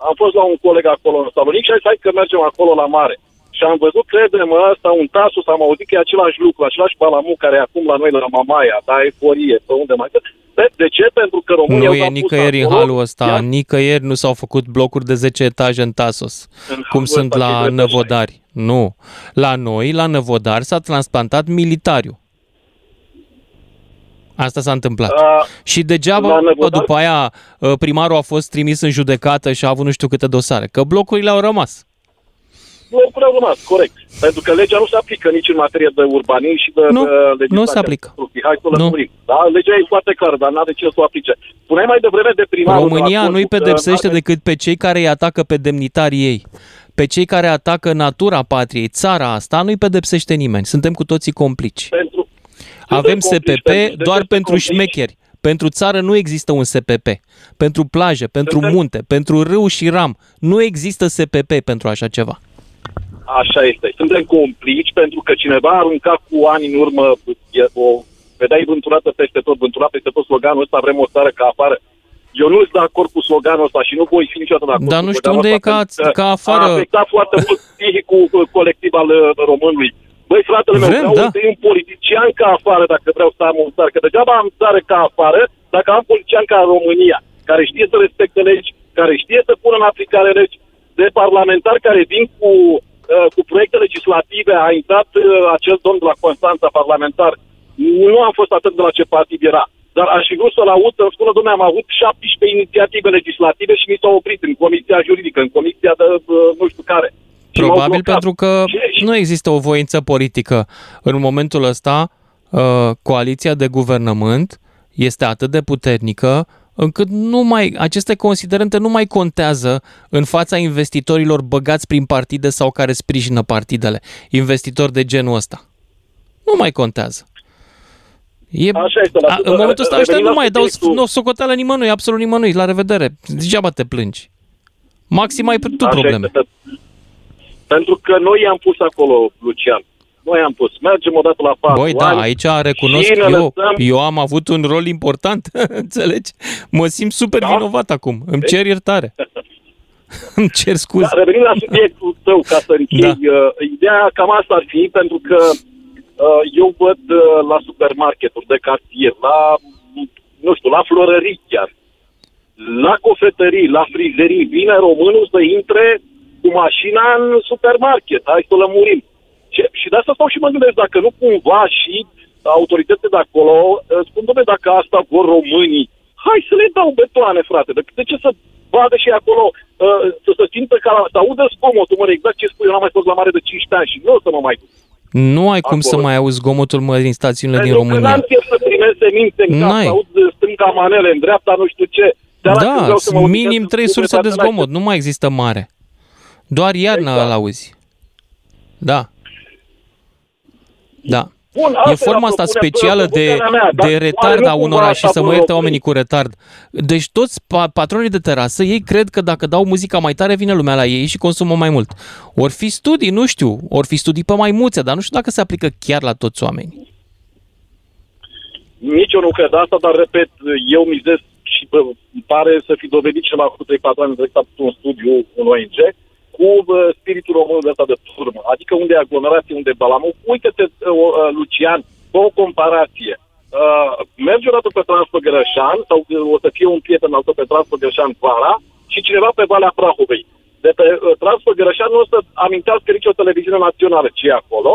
Am fost la un coleg acolo în Salonic și a zis, hai că mergem acolo la mare. Și am văzut, crede-mă, ăsta un tasus, am auzit că e același lucru, același palamu care e acum la noi la Mamaia, da, eforie, pe unde mai... De, de ce? Pentru că România Nu e nicăieri în halul ăsta, iar... nicăieri nu s-au făcut blocuri de 10 etaje în Tasos, în cum sunt la Năvodari. Nu. La noi, la Năvodari, s-a transplantat militariu. Asta s-a întâmplat. Uh, și degeaba după aia uh, primarul a fost trimis în judecată și a avut nu știu câte dosare, că blocurile au rămas. Blocurile au rămas, corect. Pentru că legea nu se aplică nici în materie de urbanism și de, nu, de nu se aplică. Hai să nu. Da? Legea e foarte clară, dar n-are ce să o aplice. Puneai mai devreme de primarul... România nu-i pedepsește decât pe cei care îi atacă pe demnitarii ei. Pe cei care atacă natura patriei, țara asta, nu-i pedepsește nimeni. Suntem cu toții complici. Pentru, avem SPP doar pentru șmecheri. Pentru țară nu există un SPP. Pentru plajă, pentru munte, pentru râu și ram. Nu există SPP pentru așa ceva. Așa este. Suntem complici pentru că cineva a aruncat cu ani în urmă o vedeai vânturată peste tot, vânturat peste tot sloganul ăsta, vrem o țară ca afară. Eu nu sunt de acord cu sloganul ăsta și nu voi fi niciodată de acord Dar nu știu unde e ca, ca afară. A afectat foarte mult psihicul colectiv al uh, românului. Băi, fratele meu, vreau da. un politician ca afară dacă vreau să am un țară. Că degeaba am țară ca afară dacă am politician ca în România, care știe să respecte legi, care știe să pună în aplicare legi, de parlamentari care vin cu, uh, cu proiecte legislative. A intrat uh, acel domn de la Constanța parlamentar. Nu am fost atât de la ce partid era. Dar aș fi vrut să-l aud să-mi spună, domnule, am avut 17 inițiative legislative și mi s-au oprit în comisia juridică, în comisia de uh, nu știu care. Probabil pentru că nu există o voință politică. În momentul ăsta, uh, coaliția de guvernământ este atât de puternică încât nu mai, aceste considerente nu mai contează în fața investitorilor băgați prin partide sau care sprijină partidele, investitori de genul ăsta. Nu mai contează. E, Așa este. La, a, în momentul ăsta ăștia nu mai dau nu, socoteală nimănui, absolut nimănui. La revedere. Degeaba te plângi. Maxim ai tu Așa probleme. Este. Pentru că noi i-am pus acolo, Lucian. Noi am pus. Mergem odată la patru Băi, da, aici recunosc eu, lăsăm... eu am avut un rol important, înțelegi? Mă simt super da? vinovat acum. Îmi cer iertare. Îmi cer scuze. Da, revenind la subiectul tău, ca să închei, da. uh, ideea cam asta ar fi, pentru că uh, eu văd uh, la supermarketuri de cartier, la, nu știu, la florării chiar, la cofetării, la frizerii, vine românul să intre cu mașina în supermarket. Hai să lămurim. Ce, și de asta stau și mă gândesc, dacă nu cumva și autoritățile de acolo uh, spun, domnule, dacă asta vor românii, hai să le dau betoane, frate. De, de ce să vadă și acolo, uh, să se simtă ca, să audă zgomotul, mă, exact ce spui, eu n-am mai fost la mare de 15 ani și nu o să mă mai duc. Nu ai cum acolo. să mai auzi zgomotul mă din stațiunile Pentru din România. Pentru că n-am chef să primesc semințe în casă, aud stânga manele în dreapta, nu știu ce. Da, minim trei surse de zgomot, nu mai există mare. Doar iarna exact. îl auzi. Da. Da. Bun, e forma asta specială de, mea, de retard a unora și să mă ierte oamenii cu retard. Deci toți pa- patronii de terasă, ei cred că dacă dau muzica mai tare, vine lumea la ei și consumă mai mult. Or fi studii, nu știu, or fi studii pe maimuțe, dar nu știu dacă se aplică chiar la toți oamenii. Nici eu nu cred asta, dar repet, eu mizez și bă, pare să fi dovedit ceva cu 3-4 ani de un studiu, un ONG, cu uh, spiritul român de ăsta de turmă. Adică unde e aglomerație, unde e balamul. Uite-te, uh, uh, Lucian, pe o comparație. Uh, mergi o dată pe Transpăgărășan sau o să fie un prieten al tău pe Transpăgărășan vara și cineva pe Valea Prahovei. De pe uh, Transpăgărășan nu o să amintească nici o televiziune națională ce e acolo,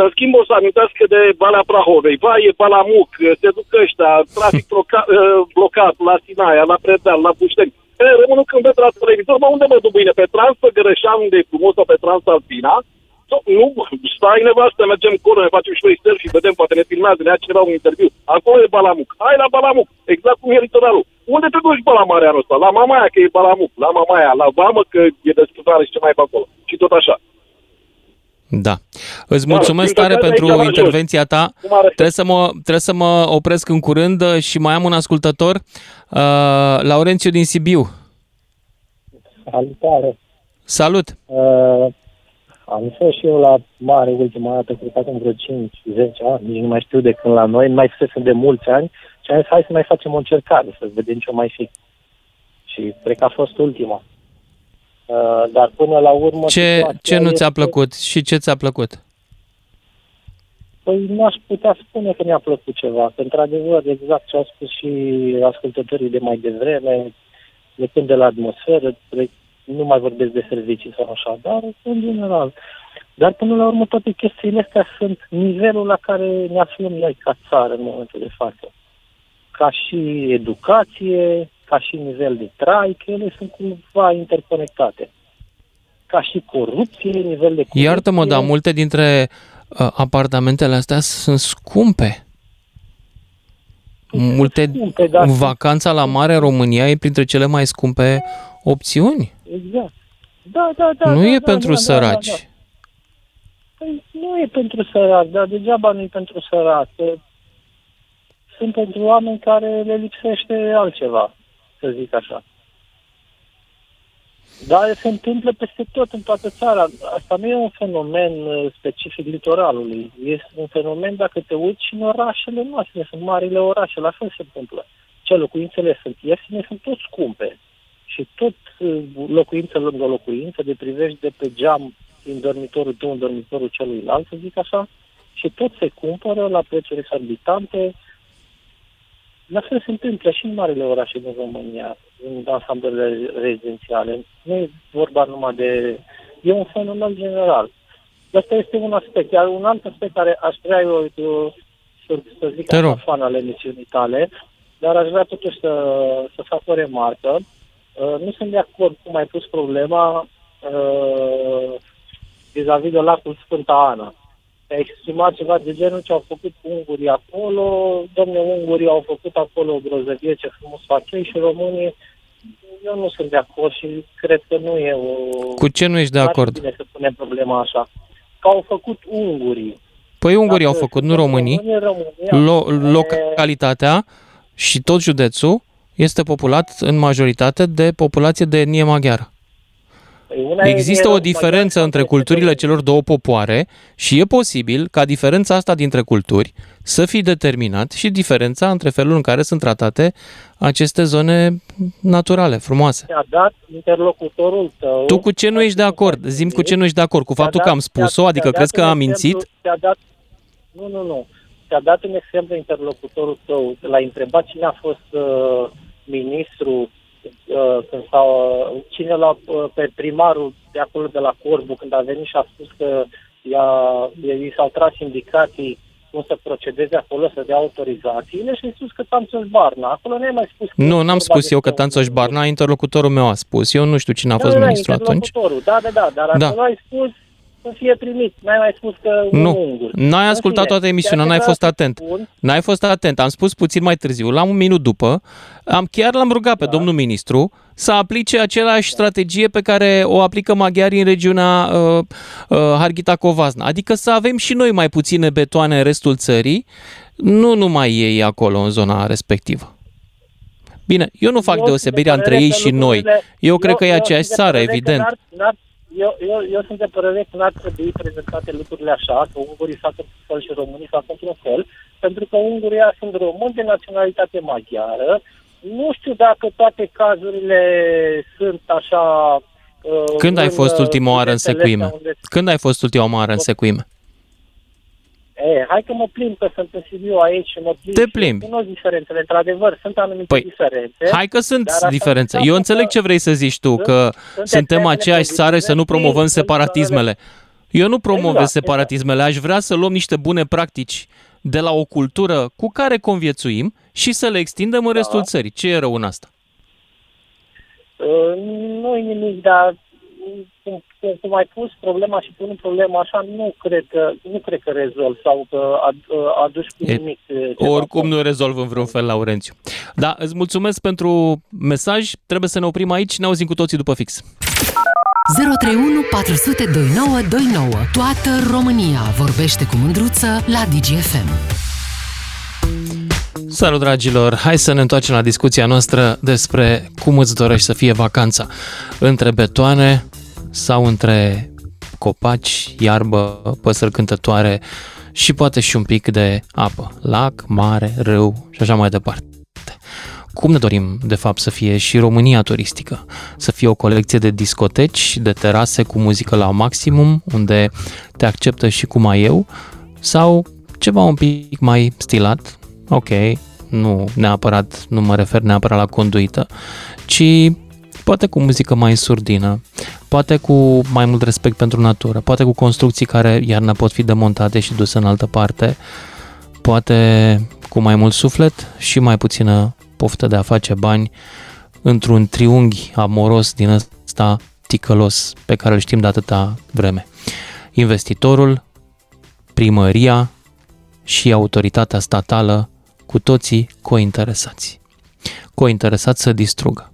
în schimb o să amintească de Valea Prahovei. Vai, e Balamuc, se duc ăștia, trafic blocat la Sinaia, la Predeal, la Bușteni. E, rămânul când vezi la televizor, mă, unde mă duc bine? Pe Transfăgărășan, unde e frumos, sau pe Transalpina? Nu, stai nevastă, mergem acolo, ne facem și noi selfie, vedem, poate ne filmează, ne ia cineva un interviu. Acolo e Balamuc. Hai la Balamuc, exact cum e litoralul. Unde te duci, bă, la marea ăsta? La Mamaia, că e Balamuc, la Mamaia, la Vamă, că e desfătare și ce mai pe acolo. Și tot așa. Da. Îți da, mulțumesc da, tare pentru intervenția ta. Trebuie să, mă, trebuie să mă opresc în curând și mai am un ascultător, uh, Laurențiu din Sibiu. Salutare! Salut! Uh, am fost și eu la mare ultima dată, cred că acum vreo 5-10 ani, nici nu mai știu de când la noi, nu mai fusesem de mulți ani și am zis, hai să mai facem o încercare, să vedem ce mai fi. Și cred că a fost ultima. Uh, dar până la urmă... Ce, ce nu ți-a plăcut și ce ți-a plăcut? Păi nu aș putea spune că mi-a plăcut ceva. Că, într-adevăr, exact ce au spus și ascultătorii de mai devreme, depinde de la atmosferă, nu mai vorbesc de servicii sau așa, dar în general. Dar până la urmă toate chestiile astea sunt nivelul la care ne aflăm noi ca țară în momentul de față. Ca și educație, ca și nivel de trai, că ele sunt cumva interconectate. Ca și corupție, nivel de corupție. Iartă-mă, dar multe dintre uh, apartamentele astea sunt scumpe. Multe, scumpe, da, vacanța la mare în România e printre cele mai scumpe opțiuni. Exact. Da, da, da. Nu da, e da, pentru da, săraci. Da, da, da. Păi, nu e pentru săraci, dar degeaba nu e pentru săraci. Sunt pentru oameni care le lipsește altceva să zic așa. Dar se întâmplă peste tot în toată țara. Asta nu e un fenomen uh, specific litoralului. Este un fenomen dacă te uiți și în orașele noastre, sunt marile orașe, la fel se întâmplă. Ce locuințele sunt ieftine, sunt tot scumpe. Și tot uh, locuință lângă locuință, de privești de pe geam din dormitorul tău în dormitorul celuilalt, să zic așa, și tot se cumpără la prețuri exorbitante, la fel se întâmplă și în marile orașe din România, în ansamblele rezidențiale. Nu e vorba numai de... E un fenomen general. Asta este un aspect. Iar un alt aspect care aș vrea eu, eu să, să zic așa fan ale emisiunii tale, dar aș vrea totuși să, să fac o remarcă. Uh, nu sunt de acord cum ai pus problema uh, vis-a-vis de lacul Sfânta Ana a exprimat ceva de genul ce au făcut ungurii acolo, domne, ungurii au făcut acolo o grozăvie, ce frumos fac ei și românii, eu nu sunt de acord și cred că nu e o... Cu ce nu ești de acord? bine să punem problema așa. Că au făcut ungurii. Păi ungurii au făcut, nu românii. Lo- localitatea și tot județul este populat în majoritate de populație de etnie maghiară. Păi Există o diferență între culturile celor două popoare și e posibil ca diferența asta dintre culturi să fie determinat și diferența între felul în care sunt tratate aceste zone naturale, frumoase. Ți-a dat interlocutorul tău... Tu cu ce nu ești de acord? Zim cu ce nu ești de acord? Cu faptul că am spus-o? Adică crezi că am mințit? Ți-a dat... Nu, nu, nu. Ți-a dat un exemplu interlocutorul tău. L-a întrebat cine a fost uh, ministru Uh, când s-au, uh, cine l-a uh, pe primarul de acolo de la Corbu când a venit și a spus că ea, i s-au tras indicații cum să procedeze acolo, să dea autorizațiile și a spus că Tanțoș Barna. Acolo nu mai spus. Nu, n-am spus eu că Tanțoș Barna, interlocutorul meu a spus. Eu nu știu cine a da, fost da, ministru atunci. Da, da, da, dar da. acolo ai spus să fie primit. N-ai mai spus că nu. ungur. N-ai ascultat toată emisiunea, n-ai fost atent. Spun. N-ai fost atent. Am spus puțin mai târziu, la un minut după, am chiar l-am rugat pe da. domnul ministru să aplice același da. strategie pe care o aplică maghiarii în regiunea uh, uh, Harghita Covazna. Adică să avem și noi mai puține betoane în restul țării, nu numai ei acolo, în zona respectivă. Bine, eu nu fac eu deosebirea între ei și noi. Eu, eu cred că e aceeași țară, evident. N-ar, n-ar eu, eu, eu sunt de părere că n-ar trebui prezentate lucrurile așa, că ungurii fac într-un fel și românii fac într-un fel, pentru că ungurii sunt români de naționalitate maghiară. Nu știu dacă toate cazurile sunt așa... Uh, Când ai fost ultima oară în secuime? Unde... Când ai fost ultima oară în secuime? E, hai că mă plimb, că sunt în Sibiu aici și mă plimb Te plimbi. și cunosc diferențele. Într-adevăr, sunt anumite păi, diferențe. Hai că sunt diferențe. Eu înțeleg ce vrei să zici tu, că suntem aceeași țară și să nu promovăm separatismele. Eu nu promovez exact, separatismele, aș vrea să luăm niște bune practici de la o cultură cu care conviețuim și să le extindem în da. restul țării. Ce e rău în asta? Uh, nu e nimic, dar cum, cum, cum ai pus problema și pun problema așa, nu cred că, nu cred că rezolv sau că aduci cu nimic. Oricum nu rezolv în vreun fel, Laurențiu. Da, îți mulțumesc pentru mesaj. Trebuie să ne oprim aici. Ne auzim cu toții după fix. 031 400 2929. Toată România vorbește cu mândruță la DGFM. Salut dragilor! Hai să ne întoarcem la discuția noastră despre cum îți dorești să fie vacanța. Între betoane sau între copaci, iarbă, păsări cântătoare și poate și un pic de apă. Lac, mare, râu și așa mai departe. Cum ne dorim, de fapt, să fie și România turistică? Să fie o colecție de discoteci, de terase cu muzică la maximum, unde te acceptă și cum ai eu? Sau ceva un pic mai stilat? Ok, nu neapărat, nu mă refer neapărat la conduită, ci poate cu muzică mai surdină, poate cu mai mult respect pentru natură, poate cu construcții care iarna pot fi demontate și duse în altă parte, poate cu mai mult suflet și mai puțină poftă de a face bani într-un triunghi amoros din ăsta ticălos pe care îl știm de atâta vreme. Investitorul, primăria și autoritatea statală, cu toții cointeresați. Cointeresați să distrugă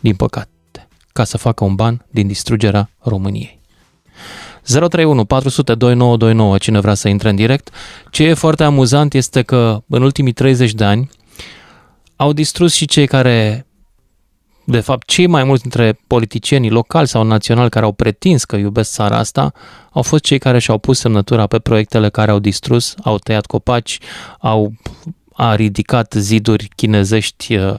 din păcate, ca să facă un ban din distrugerea României. 031 400 2929, cine vrea să intre în direct. Ce e foarte amuzant este că în ultimii 30 de ani au distrus și cei care, de fapt, cei mai mulți dintre politicienii locali sau naționali care au pretins că iubesc țara asta, au fost cei care și-au pus semnătura pe proiectele care au distrus, au tăiat copaci, au a ridicat ziduri chinezești uh,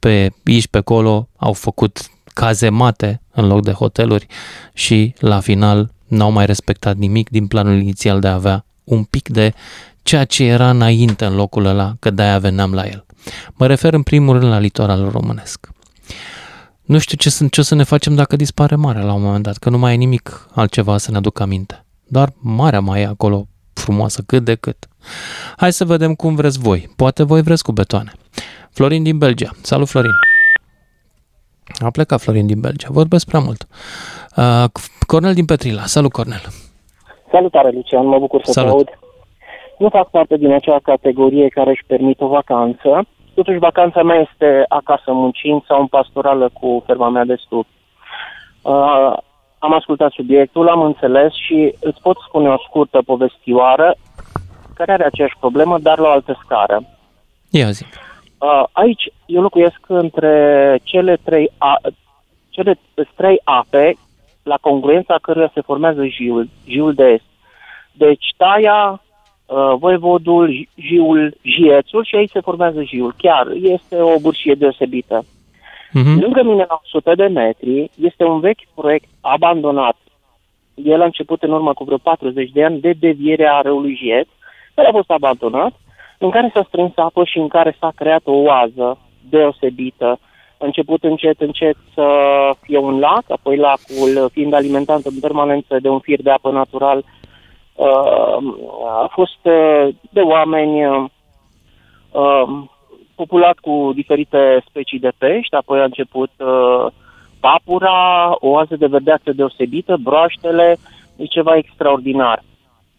pe aici pe acolo, au făcut cazemate în loc de hoteluri și la final n-au mai respectat nimic din planul inițial de a avea un pic de ceea ce era înainte în locul ăla, că de-aia veneam la el. Mă refer în primul rând la litoralul românesc. Nu știu ce, sunt, ce o să ne facem dacă dispare marea la un moment dat, că nu mai e nimic altceva să ne aducă aminte. Doar marea mai e acolo frumoasă, cât de cât. Hai să vedem cum vreți voi. Poate voi vreți cu betoane. Florin din Belgia. Salut, Florin! A plecat Florin din Belgia. Vorbesc prea mult. Uh, Cornel din Petrila. Salut, Cornel! Salutare, Lucian. Mă bucur să Salut. te aud. Nu fac parte din acea categorie care își permit o vacanță. Totuși, vacanța mea este acasă muncind sau în pastorală cu ferma mea de stup. Uh, am ascultat subiectul, am înțeles și îți pot spune o scurtă povestioară care are aceeași problemă, dar la o altă scară. Ia zi. Uh, aici eu locuiesc între cele trei, a, cele trei ape la congruența căruia se formează jiul, jiul de est. Deci Taia, uh, Voivodul, Jiul, Jiețul și aici se formează Jiul. Chiar este o burșie deosebită. Uh-huh. Lângă mine, la 100 de metri, este un vechi proiect abandonat. El a început în urmă cu vreo 40 de ani de devierea râului Jiet, care a fost abandonat, în care s-a strâns apă și în care s-a creat o oază deosebită. A început încet, încet să fie un lac, apoi lacul fiind alimentat în permanență de un fir de apă natural, uh, a fost uh, de oameni uh, populat cu diferite specii de pești, apoi a început papura, o oază de verdeață deosebită, broaștele, e ceva extraordinar.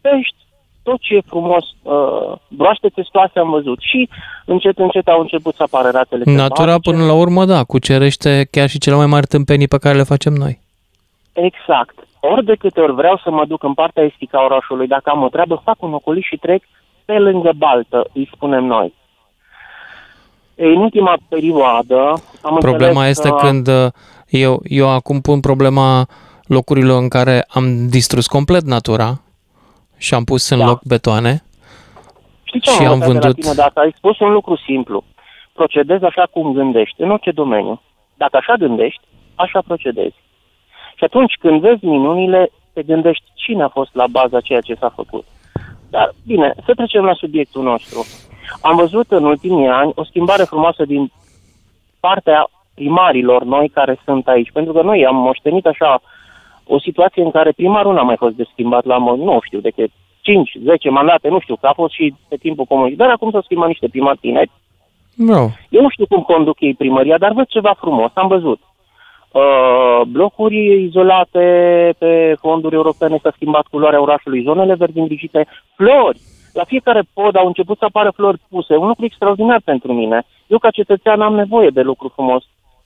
Pești tot ce e frumos, uh, broaște testoase am văzut și încet, încet au început să apară ratele Natura până la urmă, da, cucerește chiar și cele mai mari tâmpenii pe care le facem noi. Exact. Ori de câte ori vreau să mă duc în partea estică a orașului, dacă am o treabă, fac un ocoliș și trec pe lângă baltă, îi spunem noi. În ultima perioadă am Problema este că... când uh, eu, eu acum pun problema locurilor în care am distrus complet natura și am pus în da. loc betoane Știi ce și am, am vândut... Tine, dacă ai spus un lucru simplu, procedezi așa cum gândești, în orice domeniu. Dacă așa gândești, așa procedezi. Și atunci când vezi minunile, te gândești cine a fost la baza ceea ce s-a făcut. Dar, bine, să trecem la subiectul nostru. Am văzut în ultimii ani o schimbare frumoasă din partea primarilor noi care sunt aici. Pentru că noi am moștenit așa o situație în care primarul n-a mai fost de schimbat la, nu știu, de că 5, 10 mandate, nu știu, că a fost și pe timpul comunist, dar acum s-au schimbat niște primari tineri. No. Eu nu știu cum conduc ei primăria, dar văd ceva frumos, am văzut. Uh, blocuri izolate pe fonduri europene, s-a schimbat culoarea orașului, zonele verzi îngrijite, flori. La fiecare pod au început să apară flori puse, un lucru extraordinar pentru mine. Eu ca cetățean am nevoie de lucru frumos.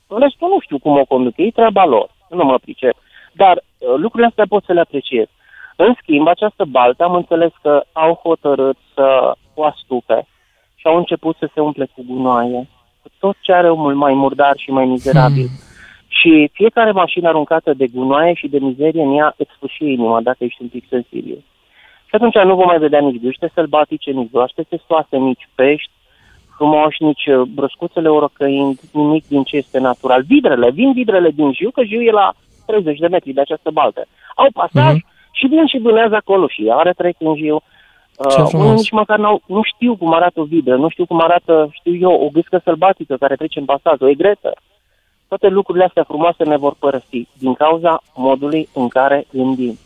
Restul nu știu cum o conduc, ei treaba lor, nu mă pricep. Dar uh, lucrurile astea pot să le apreciez. În schimb, această baltă am înțeles că au hotărât să o astupe și au început să se umple cu gunoaie, cu tot ce are omul mai murdar și mai mizerabil. Hmm. Și fiecare mașină aruncată de gunoaie și de mizerie în ea îți fâșie inima dacă ești un pic sensibil. Și atunci nu vom mai vedea nici gâște sălbatice, nici broaște testoase, nici pești frumoși, nici uh, broscuțele orocăind, nimic din ce este natural. Vidrele, vin vidrele din Jiu, că Jiu e la 30 de metri de această baltă. Au pasaj mm-hmm. și vin și vânează acolo și are trec în Jiu. Uh, unii nici măcar n-au, nu știu cum arată o vidră, nu știu cum arată, știu eu, o gâscă sălbatică care trece în pasaj, o egretă. Toate lucrurile astea frumoase ne vor părăsi din cauza modului în care gândim.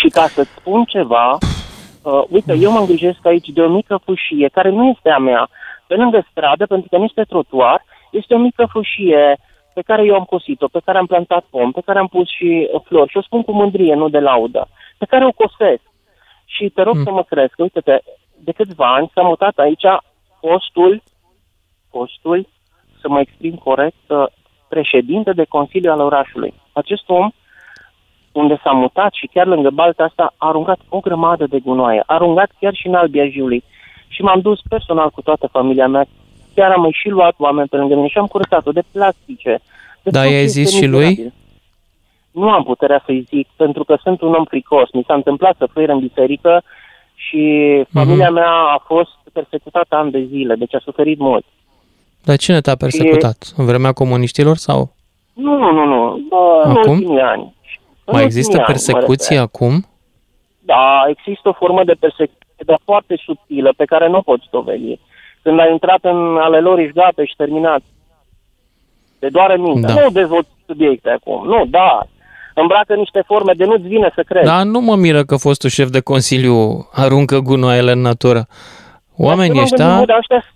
Și ca să-ți spun ceva, uh, uite, eu mă îngrijesc aici de o mică fâșie care nu este a mea, pe lângă stradă, pentru că nu este trotuar, este o mică fâșie pe care eu am cosit-o, pe care am plantat pom, pe care am pus și uh, flori și o spun cu mândrie, nu de laudă, pe care o cosesc. Și te rog mm. să mă crezi că, uite-te, de câțiva ani s-a mutat aici postul, postul, să mă exprim corect, uh, președinte de Consiliu al orașului. Acest om, unde s-a mutat și chiar lângă balta asta, a aruncat o grămadă de gunoaie. A aruncat chiar și în Albiajiului. Și m-am dus personal cu toată familia mea chiar am și luat oameni pe lângă mine și am curățat-o de plastice. De da, i-ai zis și lui? Nu am puterea să-i zic, pentru că sunt un om fricos. Mi s-a întâmplat să fluier în biserică și familia mm-hmm. mea a fost persecutată ani de zile, deci a suferit mult. Dar cine te-a persecutat? Și... În vremea comuniștilor sau? Nu, nu, nu, nu. Bă, acum? în ultimii ani. În Mai există persecuție ani, acum? Da, există o formă de persecuție, dar foarte subtilă, pe care nu o poți dovedi. Când ai intrat în ale lor, ești gata, ești terminat. Te doare mintea. Da. Nu dezvolți subiecte acum. Nu, da. Îmbracă niște forme de nu-ți vine să crezi. Da, nu mă miră că fostul șef de consiliu aruncă gunoaiele în natură. Oamenii ăștia,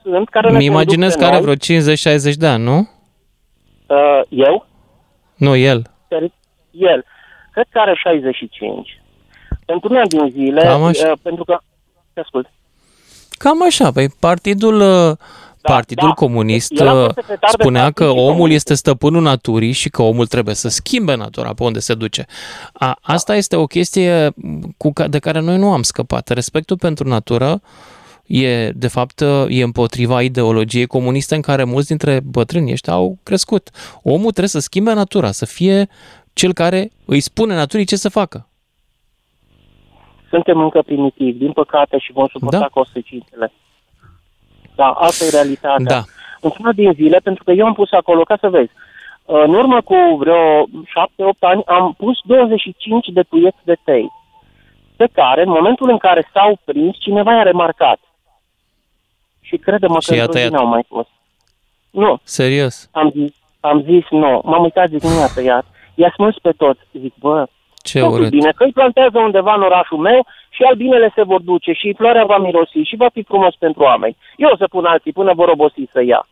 sunt care mi imaginez că are vreo 50-60 de ani, nu? Uh, eu? Nu, el. El. Cred că are 65. Pentru un an din zile, uh, pentru că... Te ascult. Cam așa, păi partidul, uh, da, Partidul da. Comunist spunea că omul comunist. este stăpânul naturii și că omul trebuie să schimbe natura pe unde se duce. A, asta este o chestie cu, de care noi nu am scăpat. Respectul pentru natură e, de fapt, e împotriva ideologiei comuniste în care mulți dintre bătrânii ăștia au crescut. Omul trebuie să schimbe natura, să fie cel care îi spune naturii ce să facă. Suntem încă primitivi, din păcate, și vom suporta da. consecințele. Da, asta e realitatea. Da. Într-una din zile, pentru că eu am pus acolo, ca să vezi, în urmă cu vreo 7-8 ani am pus 25 de puieți de tei, pe care, în momentul în care s-au prins, cineva i-a remarcat. Și crede-mă și că nu au mai fost. Nu. Serios? Am zis, am zis nu. M-am uitat, zic, nu i-a tăiat. I-a smuls pe toți. Zic, bă, ce urât. bine, că îi plantează undeva în orașul meu și albinele se vor duce și floarea va mirosi și va fi frumos pentru oameni. Eu o să pun alții până vor obosi să ia.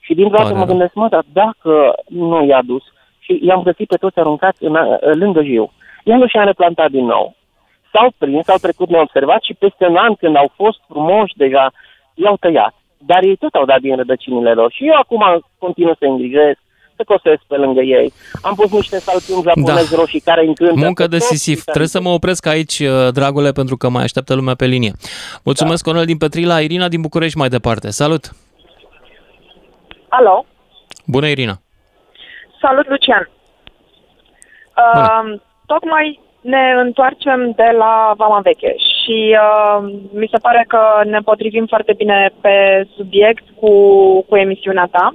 Și din dată mă gândesc, mă, dar dacă nu i-a dus și i-am găsit pe toți aruncați în, lângă jiu, i-am și am replantat din nou. S-au prins, au trecut neobservat și peste un an când au fost frumoși deja, i-au tăiat. Dar ei tot au dat din rădăcinile lor. Și eu acum continuu să îngrijesc, să cosesc pe lângă ei. Am pus niște salpiuni japonezi da. roșii care încântă. Muncă de sisif. Trebuie să mă opresc aici, uh, dragule, pentru că mai așteaptă lumea pe linie. Mulțumesc, da. Conel din Petrila, Irina din București mai departe. Salut! Alo! Bună, Irina! Salut, Lucian! Bună. Uh, tocmai ne întoarcem de la Vama Veche și uh, mi se pare că ne potrivim foarte bine pe subiect cu, cu emisiunea ta.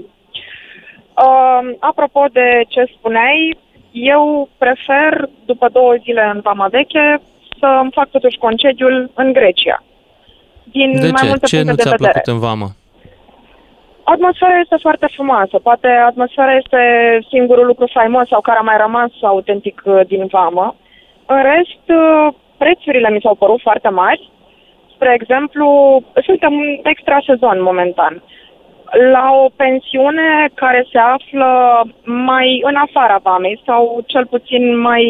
Uh, apropo de ce spuneai, eu prefer, după două zile în Vama Veche, să îmi fac totuși concediul în Grecia. Din de mai ce? multe ce puncte nu ți-a de vedere. plăcut în Vama? Atmosfera este foarte frumoasă. Poate atmosfera este singurul lucru faimos sau care a mai rămas autentic uh, din Vamă. În rest, uh, prețurile mi s-au părut foarte mari. Spre exemplu, suntem extra sezon momentan. Uh, la o pensiune care se află mai în afara vamei sau cel puțin mai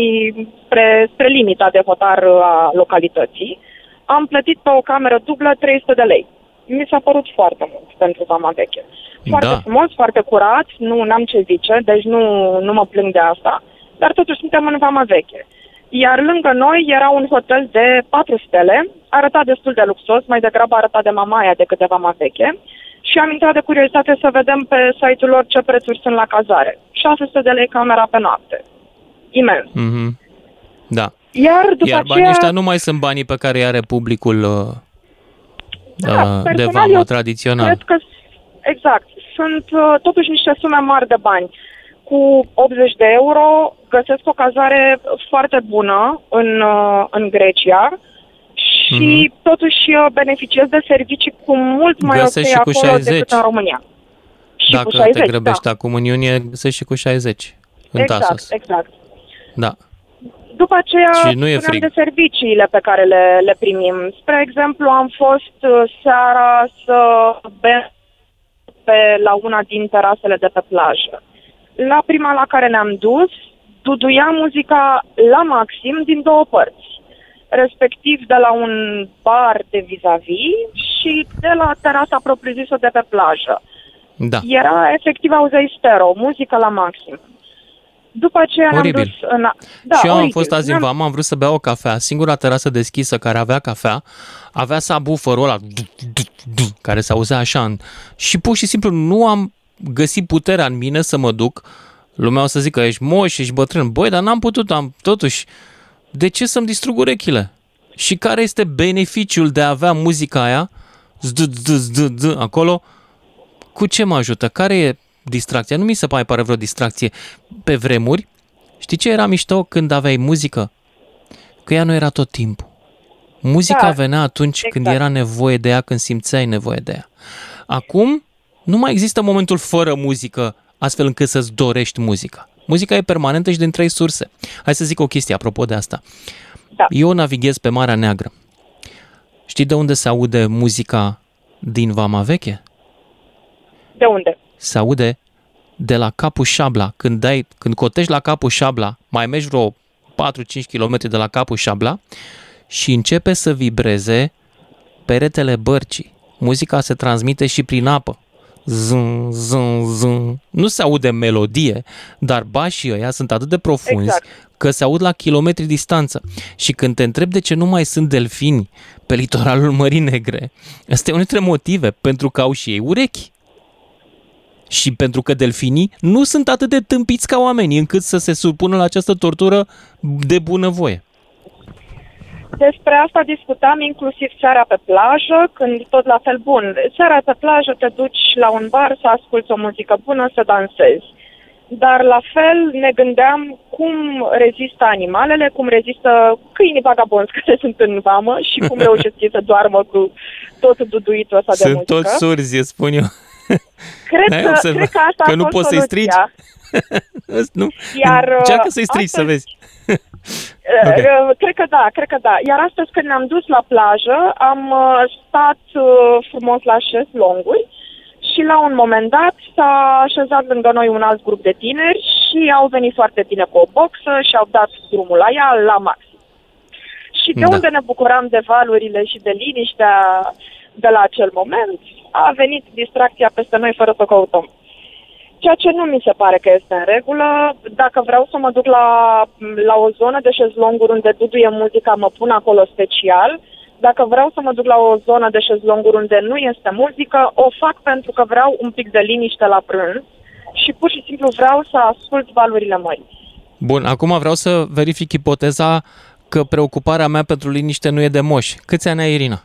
spre, spre limita de hotar a localității, am plătit pe o cameră dublă 300 de lei. Mi s-a părut foarte mult pentru vama veche. Foarte da. frumos, foarte curat, nu am ce zice, deci nu, nu mă plâng de asta, dar totuși suntem în vama veche. Iar lângă noi era un hotel de 4 stele, arăta destul de luxos, mai degrabă arăta de Mamaia decât de Vama Veche, și am intrat de curiozitate să vedem pe site-ul lor ce prețuri sunt la cazare. 600 de lei camera pe noapte. Imens. Mm-hmm. Da. Iar după Iar banii aceea... ăștia nu mai sunt banii pe care îi are publicul uh, da, uh, de vamă tradițional. Cred că, exact. Sunt uh, totuși niște sume mari de bani. Cu 80 de euro găsesc o cazare foarte bună în, uh, în Grecia și mm-hmm. totuși uh, beneficiez de servicii cu mult mai ok acolo 60. decât în România. Și Dacă cu 60, te grăbești da. acum în iunie, găsești și cu 60 în exact, Tasos. Exact, Da. După aceea, și nu e frig. de serviciile pe care le, le primim. Spre exemplu, am fost uh, seara să bem pe, la una din terasele de pe plajă. La prima la care ne-am dus, duduia muzica la maxim din două părți respectiv de la un bar de vis-a-vis și de la terasa propriu-zisă de pe plajă. Da. Era efectiv auzeai stereo, muzică la maxim. După aceea Oribil. am dus în... Da, și eu oribil. am fost azi în Vama, am vrut să beau o cafea. Singura terasă deschisă care avea cafea avea subwoofer-ul ăla care se auzea așa. Și pur și simplu nu am găsit puterea în mine să mă duc. Lumea o să zică, ești moș, ești bătrân. Băi, dar n-am putut, am totuși de ce să-mi distrug urechile? Și care este beneficiul de a avea muzica aia acolo? Cu ce mă ajută? Care e distracția? Nu mi se mai pare vreo distracție. Pe vremuri, știi ce era mișto când aveai muzică? Că ea nu era tot timpul. Muzica da, venea atunci exact. când era nevoie de ea, când simțeai nevoie de ea. Acum, nu mai există momentul fără muzică, astfel încât să-ți dorești muzica. Muzica e permanentă și din trei surse. Hai să zic o chestie apropo de asta. Da. Eu navighez pe Marea Neagră. Știi de unde se aude muzica din Vama Veche? De unde? Se aude de la capul Șabla. Când, dai, când cotești la capul Șabla, mai mergi vreo 4-5 km de la capul Șabla și începe să vibreze peretele bărcii. Muzica se transmite și prin apă. Zân, zân, zân. Nu se aude melodie, dar bașii ăia sunt atât de profunzi exact. că se aud la kilometri distanță. Și când te întreb de ce nu mai sunt delfini pe litoralul Mării Negre, ăsta e unul dintre motive, pentru că au și ei urechi. Și pentru că delfinii nu sunt atât de tâmpiți ca oamenii încât să se supună la această tortură de bunăvoie. Despre asta discutam inclusiv seara pe plajă, când tot la fel bun. Seara pe plajă te duci la un bar să asculți o muzică bună, să dansezi. Dar la fel ne gândeam cum rezistă animalele, cum rezistă câinii vagabonzi care sunt în vamă și cum reușesc să doarmă cu tot duduitul ăsta sunt de muzică. Sunt tot surzi, spun eu. Cred că, cred că asta că a nu fost poți să-i strigi? nu? Iar, Încearcă să-i strigi astăzi, să vezi. Okay. Cred că da, cred că da. Iar astăzi când ne-am dus la plajă, am uh, stat uh, frumos la longuri și la un moment dat s-a așezat lângă noi un alt grup de tineri și au venit foarte bine cu o boxă și au dat drumul la ea la maxim. Și de da. unde ne bucuram de valurile și de liniștea de la acel moment, a venit distracția peste noi fără să căutăm. Ceea ce nu mi se pare că este în regulă. Dacă vreau să mă duc la, la o zonă de șezlonguri unde duduie muzica, mă pun acolo special. Dacă vreau să mă duc la o zonă de șezlonguri unde nu este muzică, o fac pentru că vreau un pic de liniște la prânz și pur și simplu vreau să ascult valurile mării. Bun, acum vreau să verific ipoteza că preocuparea mea pentru liniște nu e de moș. Câți ani ai, Irina?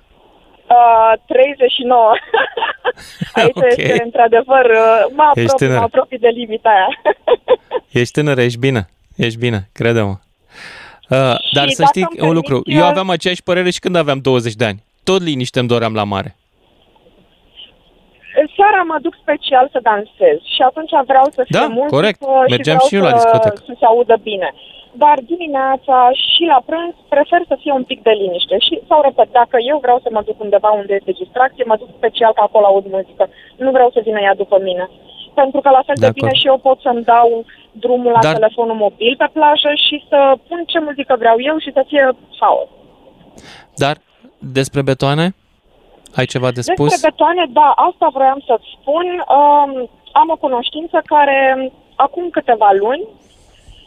Uh, 39. Aici okay. este, într-adevăr, uh, mă apropii, mă apropii de limita aia. ești tânără, ești bine. Ești bine, crede-mă. Uh, dar să știi un lucru. Eu... eu aveam aceeași părere și când aveam 20 de ani. Tot liniște îmi doream la mare. Seara mă duc special să dansez și atunci vreau să fie da, mult corect. Mergeam și, și eu la discotecă. Să se audă bine dar dimineața și la prânz prefer să fie un pic de liniște. Și, sau repet, dacă eu vreau să mă duc undeva unde este distracție, mă duc special că acolo aud muzică. Nu vreau să vină ea după mine. Pentru că la fel de, de bine și eu pot să-mi dau drumul la dar... telefonul mobil pe plajă și să pun ce muzică vreau eu și să fie haos. Dar despre betoane? Ai ceva de spus? Despre betoane, da, asta vroiam să-ți spun. Um, am o cunoștință care acum câteva luni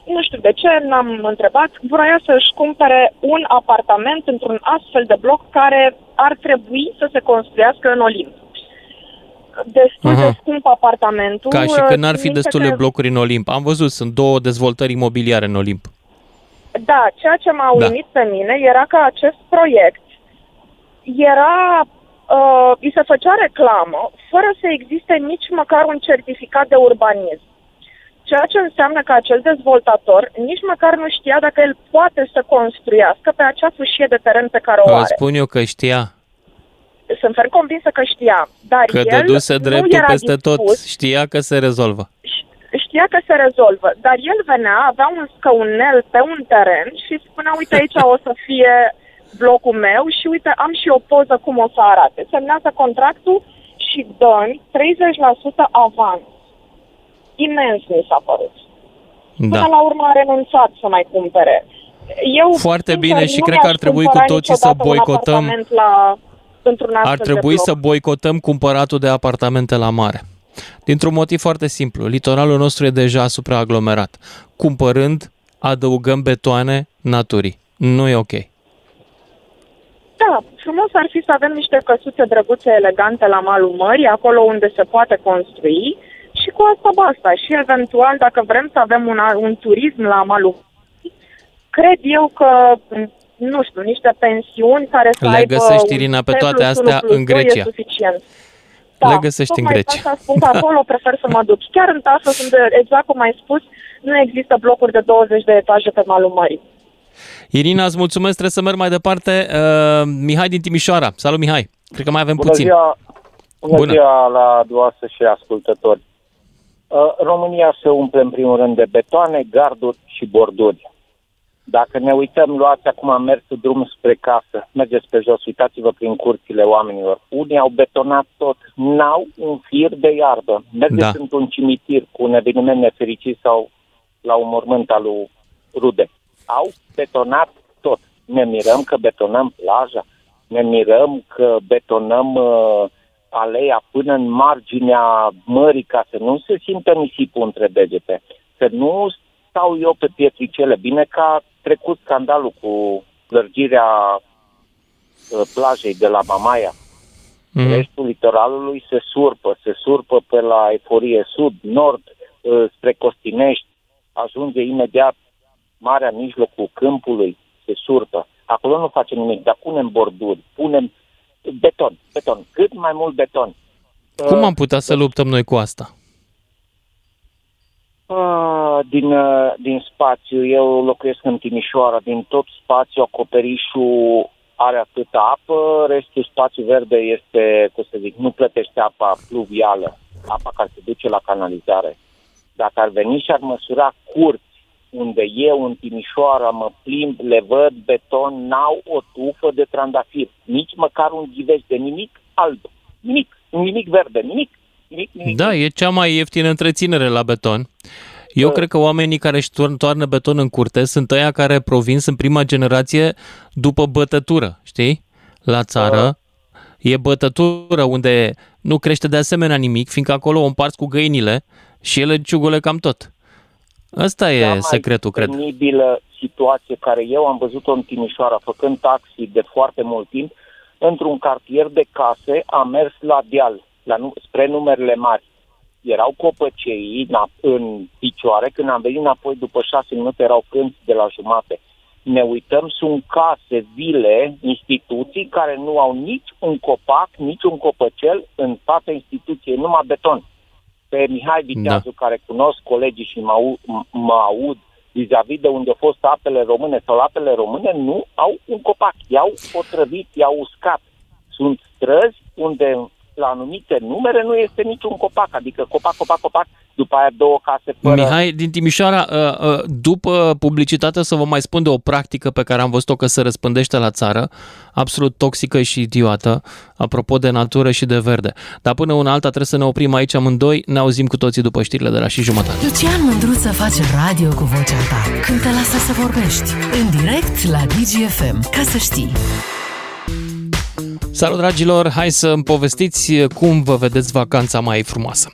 nu știu de ce, n-am întrebat, vroia să-și cumpere un apartament într-un astfel de bloc care ar trebui să se construiască în Olimp. Destul uh-huh. de scump apartamentul. Ca și că n-ar fi destule că... blocuri în Olimp. Am văzut, sunt două dezvoltări imobiliare în Olimp. Da, ceea ce m-a da. uimit pe mine era că acest proiect era uh, îi se făcea reclamă fără să existe nici măcar un certificat de urbanism. Ceea ce înseamnă că acel dezvoltator nici măcar nu știa dacă el poate să construiască pe acea fâșie de teren pe care o are. spun eu că știa. Sunt ferm convinsă că știa, dar că el dăduse dreptul peste dispus, tot, știa că se rezolvă. Știa că se rezolvă, dar el venea, avea un scăunel pe un teren și spunea, uite aici o să fie blocul meu și uite am și o poză cum o să arate. Semnează contractul și dă 30% avans imens mi s-a părut. Da. Până la urmă a renunțat să mai cumpere. Eu, Foarte bine și cred că ar trebui cu toții să boicotăm la, ar trebui să boicotăm cumpăratul de apartamente la mare. Dintr-un motiv foarte simplu. Litoralul nostru e deja supraaglomerat. Cumpărând, adăugăm betoane naturii. Nu e ok. Da, frumos ar fi să avem niște căsuțe drăguțe, elegante la malul mării, acolo unde se poate construi și cu asta basta. Și eventual, dacă vrem să avem un, un turism la malul, cred eu că nu știu, niște pensiuni care să Le aibă găsești, Irina, pe toate astea în Grecia. E suficient. Da, Le găsești în Grecia. Asta spun că acolo prefer să mă duc. Chiar în Tasă, unde, exact cum ai spus, nu există blocuri de 20 de etaje pe malul mării. Irina, îți mulțumesc, trebuie să merg mai departe. Uh, Mihai din Timișoara. Salut, Mihai. Cred că mai avem bună puțin. Ziua, bună, bună ziua la dumneavoastră și ascultători. Uh, România se umple în primul rând de betoane, garduri și borduri. Dacă ne uităm, luați acum am mers drum spre casă, mergeți pe jos, uitați-vă prin curțile oamenilor. Unii au betonat tot, n-au un fir de iarbă. Mergeți da. într-un cimitir cu un eveniment nefericit sau la un mormânt al lui Rude. Au betonat tot. Ne mirăm că betonăm plaja, ne mirăm că betonăm uh, aleia până în marginea mării ca să nu se simtă nisipul între degete, să nu stau eu pe pietricele. Bine că a trecut scandalul cu lărgirea uh, plajei de la Mamaia. Mm. Restul litoralului se surpă, se surpă pe la Eforie Sud, Nord, uh, spre Costinești, ajunge imediat marea mijlocul câmpului, se surpă. Acolo nu facem nimic, dar punem borduri, punem beton, beton, cât mai mult beton. Cum am putea să luptăm noi cu asta? din, din spațiu, eu locuiesc în Timișoara, din tot spațiu acoperișul are atâta apă, restul spațiu verde este, cum să zic, nu plătește apa pluvială, apa care se duce la canalizare. Dacă ar veni și ar măsura curți unde eu în Timișoara mă plimb, le văd beton, n-au o tufă de trandafir, nici măcar un ghiveș de nimic alb, nimic, nimic verde, nimic. Nimic, nimic, da, e cea mai ieftină întreținere la beton. Eu cred că oamenii care își toarnă beton în curte sunt ăia care provin, sunt prima generație după bătătură, știi? La țară e bătătură unde nu crește de asemenea nimic, fiindcă acolo o împarți cu găinile și ele ciugule cam tot. Asta e Cea secretul, cred. penibilă situație care eu am văzut-o în Timișoara, făcând taxi de foarte mult timp, într-un cartier de case, am mers la deal, la, spre numerele mari erau copăcei în picioare, când am venit înapoi după șase minute erau cânți de la jumate. Ne uităm, sunt case, vile, instituții care nu au nici un copac, nici un copăcel în toată instituție, numai beton. Pe Mihai Viteazu, da. care cunosc colegii și mă, aud, mă aud vis-a-vis de unde au fost apele române sau apele române, nu au un copac. I-au otrăvit, i-au uscat. Sunt străzi unde la anumite numere nu este niciun copac, adică copac, copac, copac, după aia două case fără... Mihai, din Timișoara, uh, uh, după publicitate să vă mai spun de o practică pe care am văzut-o că se răspândește la țară, absolut toxică și idiotă, apropo de natură și de verde. Dar până una alta trebuie să ne oprim aici amândoi, ne auzim cu toții după știrile de la și jumătate. Lucian Mândruță face radio cu vocea ta când te lasă să vorbești, în direct la DGFM, ca să știi. Salut dragilor, hai să îmi povestiți cum vă vedeți vacanța mai frumoasă.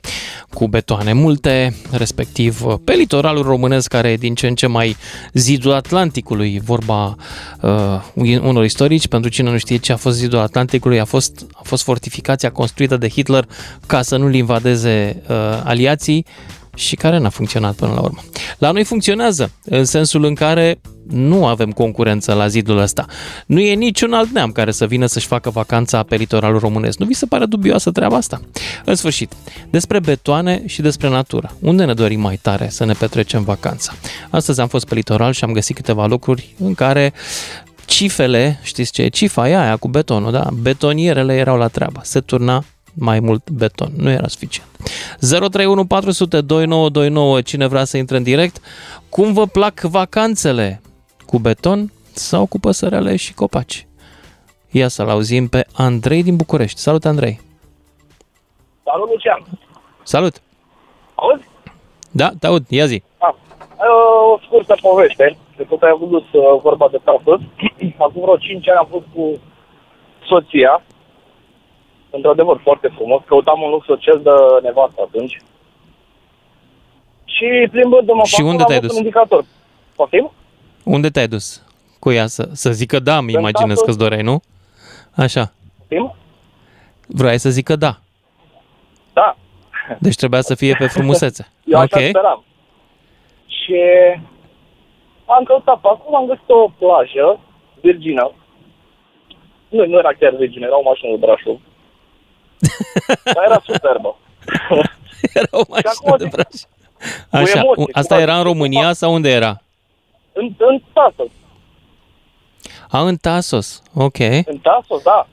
Cu betoane multe, respectiv pe litoralul românesc care e din ce în ce mai zidul Atlanticului, vorba uh, unor istorici, pentru cine nu știe ce a fost zidul Atlanticului, a fost, a fost fortificația construită de Hitler ca să nu-l invadeze uh, aliații și care n-a funcționat până la urmă. La noi funcționează, în sensul în care nu avem concurență la zidul ăsta. Nu e niciun alt neam care să vină să-și facă vacanța pe litoralul românesc. Nu vi se pare dubioasă treaba asta? În sfârșit, despre betoane și despre natură. Unde ne dorim mai tare să ne petrecem vacanța? Astăzi am fost pe litoral și am găsit câteva locuri în care cifele, știți ce e cifa, e aia cu betonul, da? Betonierele erau la treabă. Se turna mai mult beton. Nu era suficient. 031 400 2929, cine vrea să intre în direct. Cum vă plac vacanțele? Cu beton sau cu păsărele și copaci? Ia să-l auzim pe Andrei din București. Salut, Andrei! Salut, Lucian! Salut! Auzi? Da, te aud, ia zi. Ah, o scurtă poveste, de tot ai avut uh, vorba de tatăl. Acum vreo 5 ani am fost cu soția într-adevăr foarte frumos. Căutam un loc social de nevastă atunci. Și plimbându-mă Și unde te-ai dus? Un indicator. Poftim? Unde te-ai dus? Cu ea să, să zică da, îmi imaginez că-ți doreai, nu? Așa. Poftim? Vrei să zică da. Da. Deci trebuia să fie pe frumusețe. Eu așa okay. speram. Și am căutat pe acolo, am găsit o plajă virgină. Nu, nu era chiar virgină, era o mașină de Brașov. Dar era superbă. era o mașină de Brașov. Așa, emoție, asta era în România sau unde era? În, în Tasos. A, în Tasos, ok. În Tasos, da.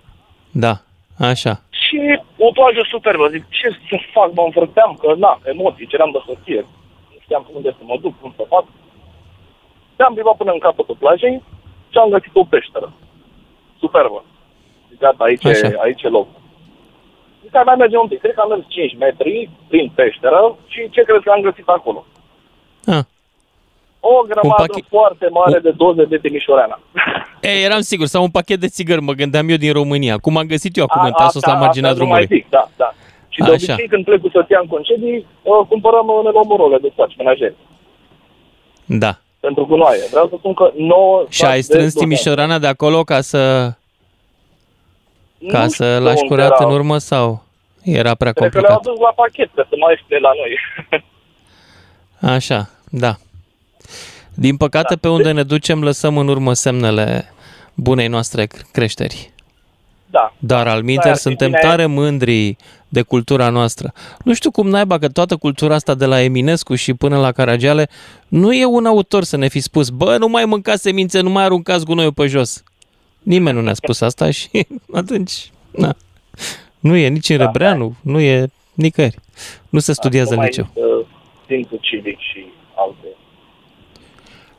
Da, așa. Și o plajă superbă, zic, ce să fac, mă învârteam, că na, emoții, ceream de soție. Nu știam unde să mă duc, cum să fac. Te-am privat până în capătul plajei și am găsit o peșteră. Superbă. Gata, aici, e, aici e loc. Zic, mai merge un pic. Cred că am mers 5 metri prin peșteră și ce crezi că am găsit acolo? Ah. O grămadă pachi... foarte mare de doze de Timișoreana. E, eram sigur, sau un pachet de țigări, mă gândeam eu din România. Cum am găsit eu acum în tasos la marginea drumului. Mai zic, da, da. Și de Așa. obicei când plec cu soția în concedii, cumpărăm, ne luăm o rolă de faci menajeri. Da. Pentru gunoaie. Vreau să spun că nouă... Și ai strâns Timișorana de acolo ca să... Ca nu să lași curat în urmă sau era prea Cred complicat? că le-au adus la pachet, că să mai este la noi. Așa, da. Din păcate, da. pe unde ne ducem, lăsăm în urmă semnele bunei noastre creșteri. Da. Dar al minter suntem bine. tare mândri de cultura noastră. Nu știu cum naiba că toată cultura asta de la Eminescu și până la Caragiale nu e un autor să ne fi spus, bă, nu mai mâncați semințe, nu mai aruncați gunoiul pe jos. Nimeni nu ne-a spus asta și atunci, na. Nu e nici în da, Rebreanu, da. nu e nicăieri. Nu se studiază în liceu. Simțul civic și alte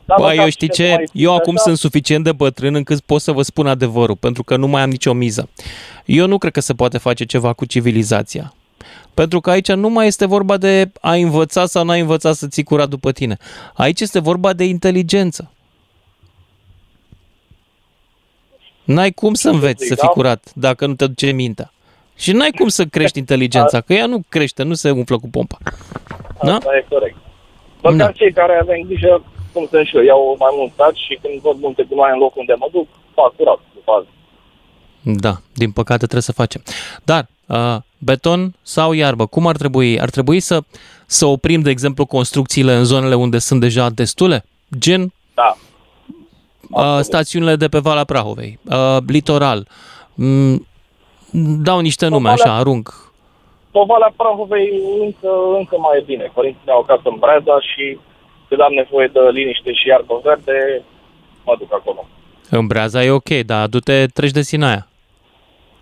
da, Bă, eu știi ce? Eu acum sunt suficient de bătrân încât pot să vă spun adevărul, pentru că nu mai am nicio miză. Eu nu cred că se poate face ceva cu civilizația. Pentru că aici nu mai este vorba de a învăța sau nu a învăța să ții curat după tine. Aici este vorba de inteligență. N-ai cum să înveți să fii da? curat dacă nu te duce mintea. Și n-ai cum să crești inteligența, că ea nu crește, nu se umflă cu pompa. Da? Asta e corect. Măcar da. cei care avem grijă cum sunt și eu, iau mai mult stat și când văd multe gunoaie în locul unde mă duc, fac curat după azi. Da, din păcate trebuie să facem. Dar, uh, beton sau iarbă, cum ar trebui? Ar trebui să, să oprim, de exemplu, construcțiile în zonele unde sunt deja destule? Gen da. Uh, stațiunile de pe Valea Prahovei, uh, litoral. Mm, dau niște nume, Valea, așa, arunc. Pe Valea Prahovei încă, încă mai e bine. Părinții ne-au acasă în Breza și când am nevoie de liniște și iarbă verde, mă duc acolo. În Breaza e ok, dar du-te, treci de Sinaia.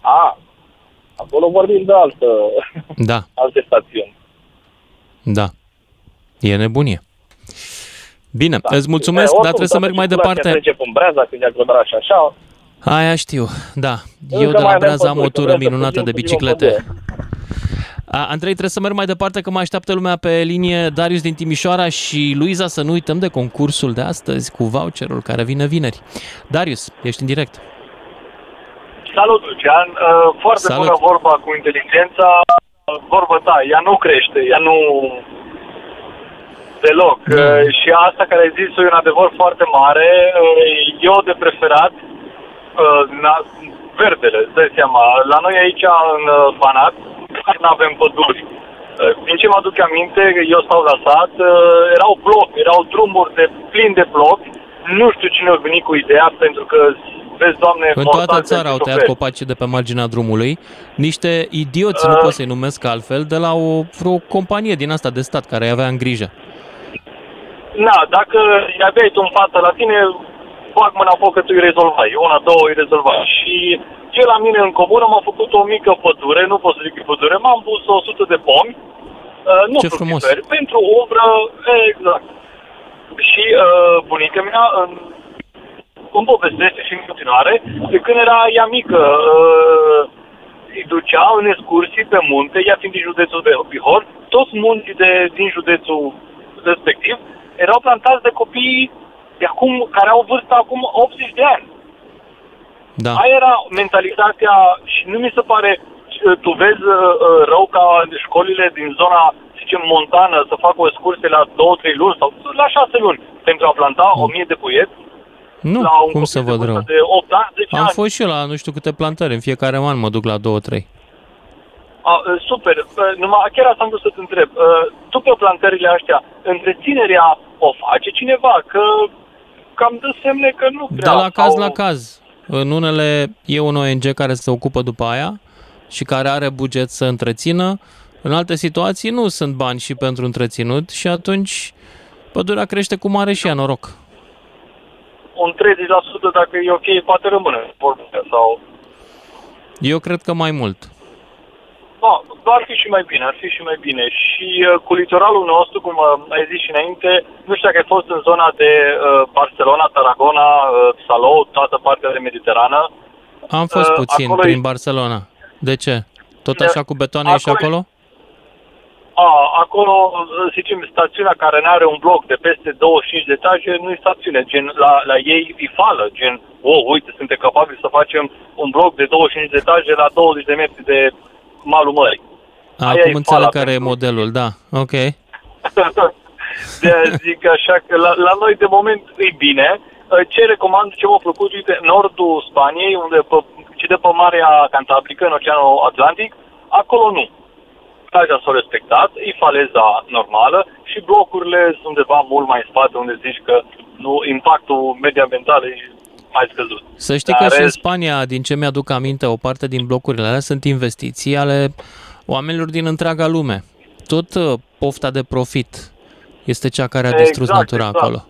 A, acolo vorbim de altă, da. alte stațiuni. Da, e nebunie. Bine, da. îți mulțumesc, dar trebuie să merg mai departe. Trece în Breaza, când e și așa. Aia știu, da. Încă Eu de la Breaza am o tură minunată de biciclete. Andrei, trebuie să merg mai departe că mă așteaptă lumea pe linie Darius din Timișoara și Luiza să nu uităm de concursul de astăzi cu voucherul care vine vineri. Darius, ești în direct. Salut, Lucian. Uh, foarte Salut. bună vorba cu inteligența. Vorba ta, ea nu crește, ea nu deloc. Da. Uh, și asta care ai zis e un adevăr foarte mare. Uh, eu de preferat verdele, îți dai seama. La noi aici în Banat nu avem păduri. Uh, din ce mă aduc aminte, eu stau la sat, uh, erau bloc, erau drumuri de plin de bloc. Nu știu cine a venit cu ideea, pentru că vezi, Doamne, În toată țara au tăiat copacii de pe marginea drumului. Niște idioți, uh, nu pot să-i numesc altfel, de la o, vreo companie din asta de stat care avea în grijă. Na, dacă aveai tu în față la tine, fac mâna foc că tu îi rezolvai. Una, două îi rezolvai. Și eu la mine în comună m-am făcut o mică pădure, nu pot să zic pădure, m-am pus 100 de pomi, uh, nu Ce frumos. pentru umbră, exact. Și uh, bunica mea în, îmi povestește și în continuare, de când era ea mică, uh, îi ducea în excursii pe munte, ea fiind din județul de Bihor, toți munții de, din județul respectiv erau plantați de copii de acum, care au vârstă acum 80 de ani. Da. Aia era mentalitatea și nu mi se pare, uh, tu vezi uh, uh, rău ca școlile din zona, să zicem, montană să facă o excursie la 2-3 luni sau la 6 luni pentru a planta mm. 1000 de puieți. Nu, la un cum să văd rău. De 8 ani, 10 Am ani. fost și eu la nu știu câte plantări, în fiecare an mă duc la 2-3. A, super, numai chiar asta am vrut să te întreb. Tu pe plantările astea, întreținerea o face cineva? Că cam dă semne că nu prea. De la caz sau... la caz. În unele e un ONG care se ocupă după aia și care are buget să întrețină. În alte situații nu sunt bani și pentru întreținut și atunci pădurea crește cu mare și ea noroc. Un 30% dacă e ok, poate rămâne. Sau... Eu cred că mai mult. Da, ar fi și mai bine, ar fi și mai bine. Și uh, cu litoralul nostru, cum uh, ai zis și înainte, nu știu dacă ai fost în zona de uh, Barcelona, Tarragona, uh, Salou, toată partea de Mediterană. Am fost uh, puțin prin e... Barcelona. De ce? Tot așa cu betoane e și acolo? a, acolo, să zicem, stațiunea care nu are un bloc de peste 25 de etaje nu e stațiune, gen, la, la ei e fală, gen, oh, uite, suntem capabili să facem un bloc de 25 de etaje la 20 de metri de malul mării. Acum înțeleg care e modelul, da, ok. de zic așa că la, la noi de moment e bine. Ce recomand, ce m-a plăcut, uite, nordul Spaniei, unde pe, ce de pe Marea Cantabrică, în Oceanul Atlantic, acolo nu plaja s-a respectat, e faleza normală și blocurile sunt undeva mult mai în spate, unde zici că nu, impactul mediambiental e mai scăzut. Să știi Dar că și în Spania, din ce mi-aduc aminte, o parte din blocurile alea sunt investiții ale oamenilor din întreaga lume. Tot uh, pofta de profit este cea care a distrus exact, natura exact. acolo.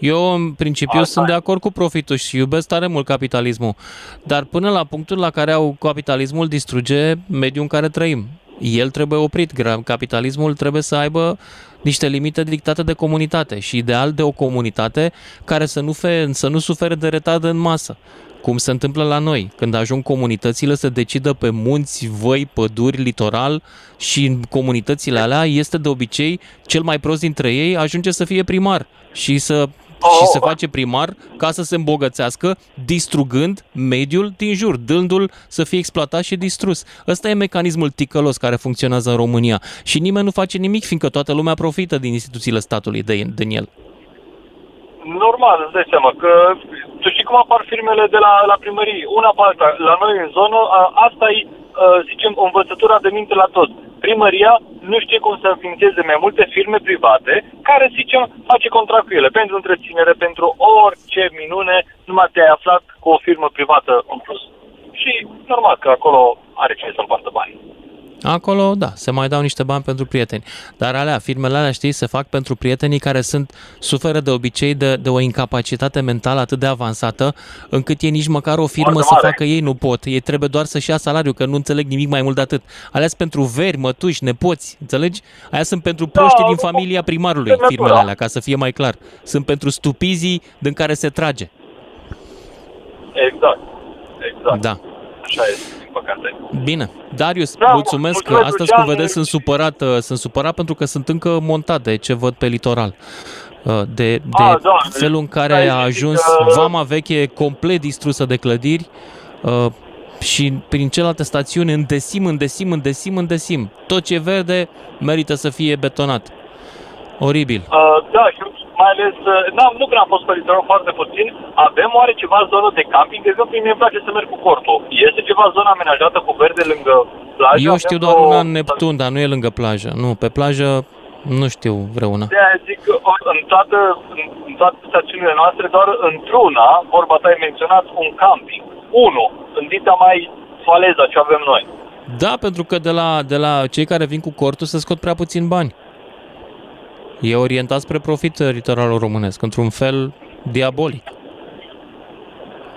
Eu, în principiu, Asta sunt de acord cu profitul și iubesc tare mult capitalismul. Dar până la punctul la care au capitalismul distruge mediul în care trăim el trebuie oprit. Capitalismul trebuie să aibă niște limite dictate de comunitate și ideal de o comunitate care să nu, fe, să nu sufere de retard în masă. Cum se întâmplă la noi, când ajung comunitățile să decidă pe munți, văi, păduri, litoral și în comunitățile alea este de obicei cel mai prost dintre ei ajunge să fie primar și să oh. și se face primar ca să se îmbogățească, distrugând mediul din jur, dându-l să fie exploatat și distrus. Ăsta e mecanismul ticălos care funcționează în România și nimeni nu face nimic, fiindcă toată lumea profită din instituțiile statului de, din el. Normal, îți dai seama că tu știi cum apar firmele de la, la primărie, una pe alta. La noi în zonă, a, asta e, zicem, o învățătură de minte la toți primăria nu știe cum să înființeze mai multe firme private care, zicem, face contract cu ele pentru întreținere, pentru orice minune, numai te-ai aflat cu o firmă privată în plus. Și normal că acolo are cine să împartă bani. Acolo, da, se mai dau niște bani pentru prieteni. Dar alea, firmele alea, știi, se fac pentru prietenii care sunt, suferă de obicei de, de o incapacitate mentală atât de avansată, încât ei nici măcar o firmă să facă ei nu pot. Ei trebuie doar să-și ia salariu, că nu înțeleg nimic mai mult de atât. Alea sunt pentru veri, mătuși, nepoți, înțelegi? Aia sunt pentru proștii da, din familia primarului, firmele alea, ca să fie mai clar. Sunt pentru stupizii din care se trage. Exact. Exact. Da. Așa este păcate. Bine. Darius, da, mulțumesc. mulțumesc Astăzi, cum vedeți, sunt supărat, uh, sunt supărat pentru că sunt încă montate ce văd pe litoral. Uh, de, de A, da, felul în care a ajuns că... vama veche complet distrusă de clădiri uh, și prin celelalte stațiuni îndesim, îndesim, îndesim, îndesim. Tot ce e verde merită să fie betonat. Oribil. Uh, da, și mai ales, uh, nu când am fost pe litoral foarte puțin, avem oare ceva zonă de camping? De exemplu, mie îmi place să merg cu cortul. Este ceva zonă amenajată cu verde lângă plajă? Eu știu doar una în Neptun, dar nu e lângă plajă. Nu, pe plajă nu știu vreuna. De aia zic că în toată, în, în toate stațiunile noastre, doar într-una, vorba ta ai menționat un camping. Unu, în dita mai faleza ce avem noi. Da, pentru că de la, de la cei care vin cu cortul se scot prea puțin bani. E orientat spre profit litoralul românesc, într-un fel diabolic.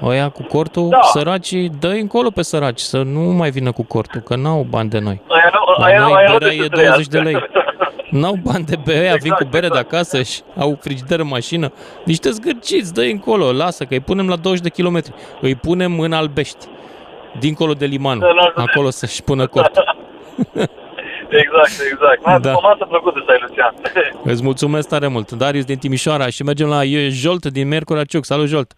Oia cu cortul, da. săracii, dă încolo pe săraci, să nu mai vină cu cortul, că n-au bani de noi. Aia nu, aia, noi aia berea e 20 de lei. N-au bani de bere, exact, vin cu bere exact. de acasă și au frigider în mașină. Niște zgârciți, dă încolo, lasă că îi punem la 20 de kilometri. Îi punem în Albești, dincolo de liman, acolo să-și pună cortul. Exact, exact. M-a da. o masă plăcută să ai, Lucian. Îți mulțumesc tare mult. Darius din Timișoara și mergem la Jolt din Mercura Ciuc. Salut, Jolt!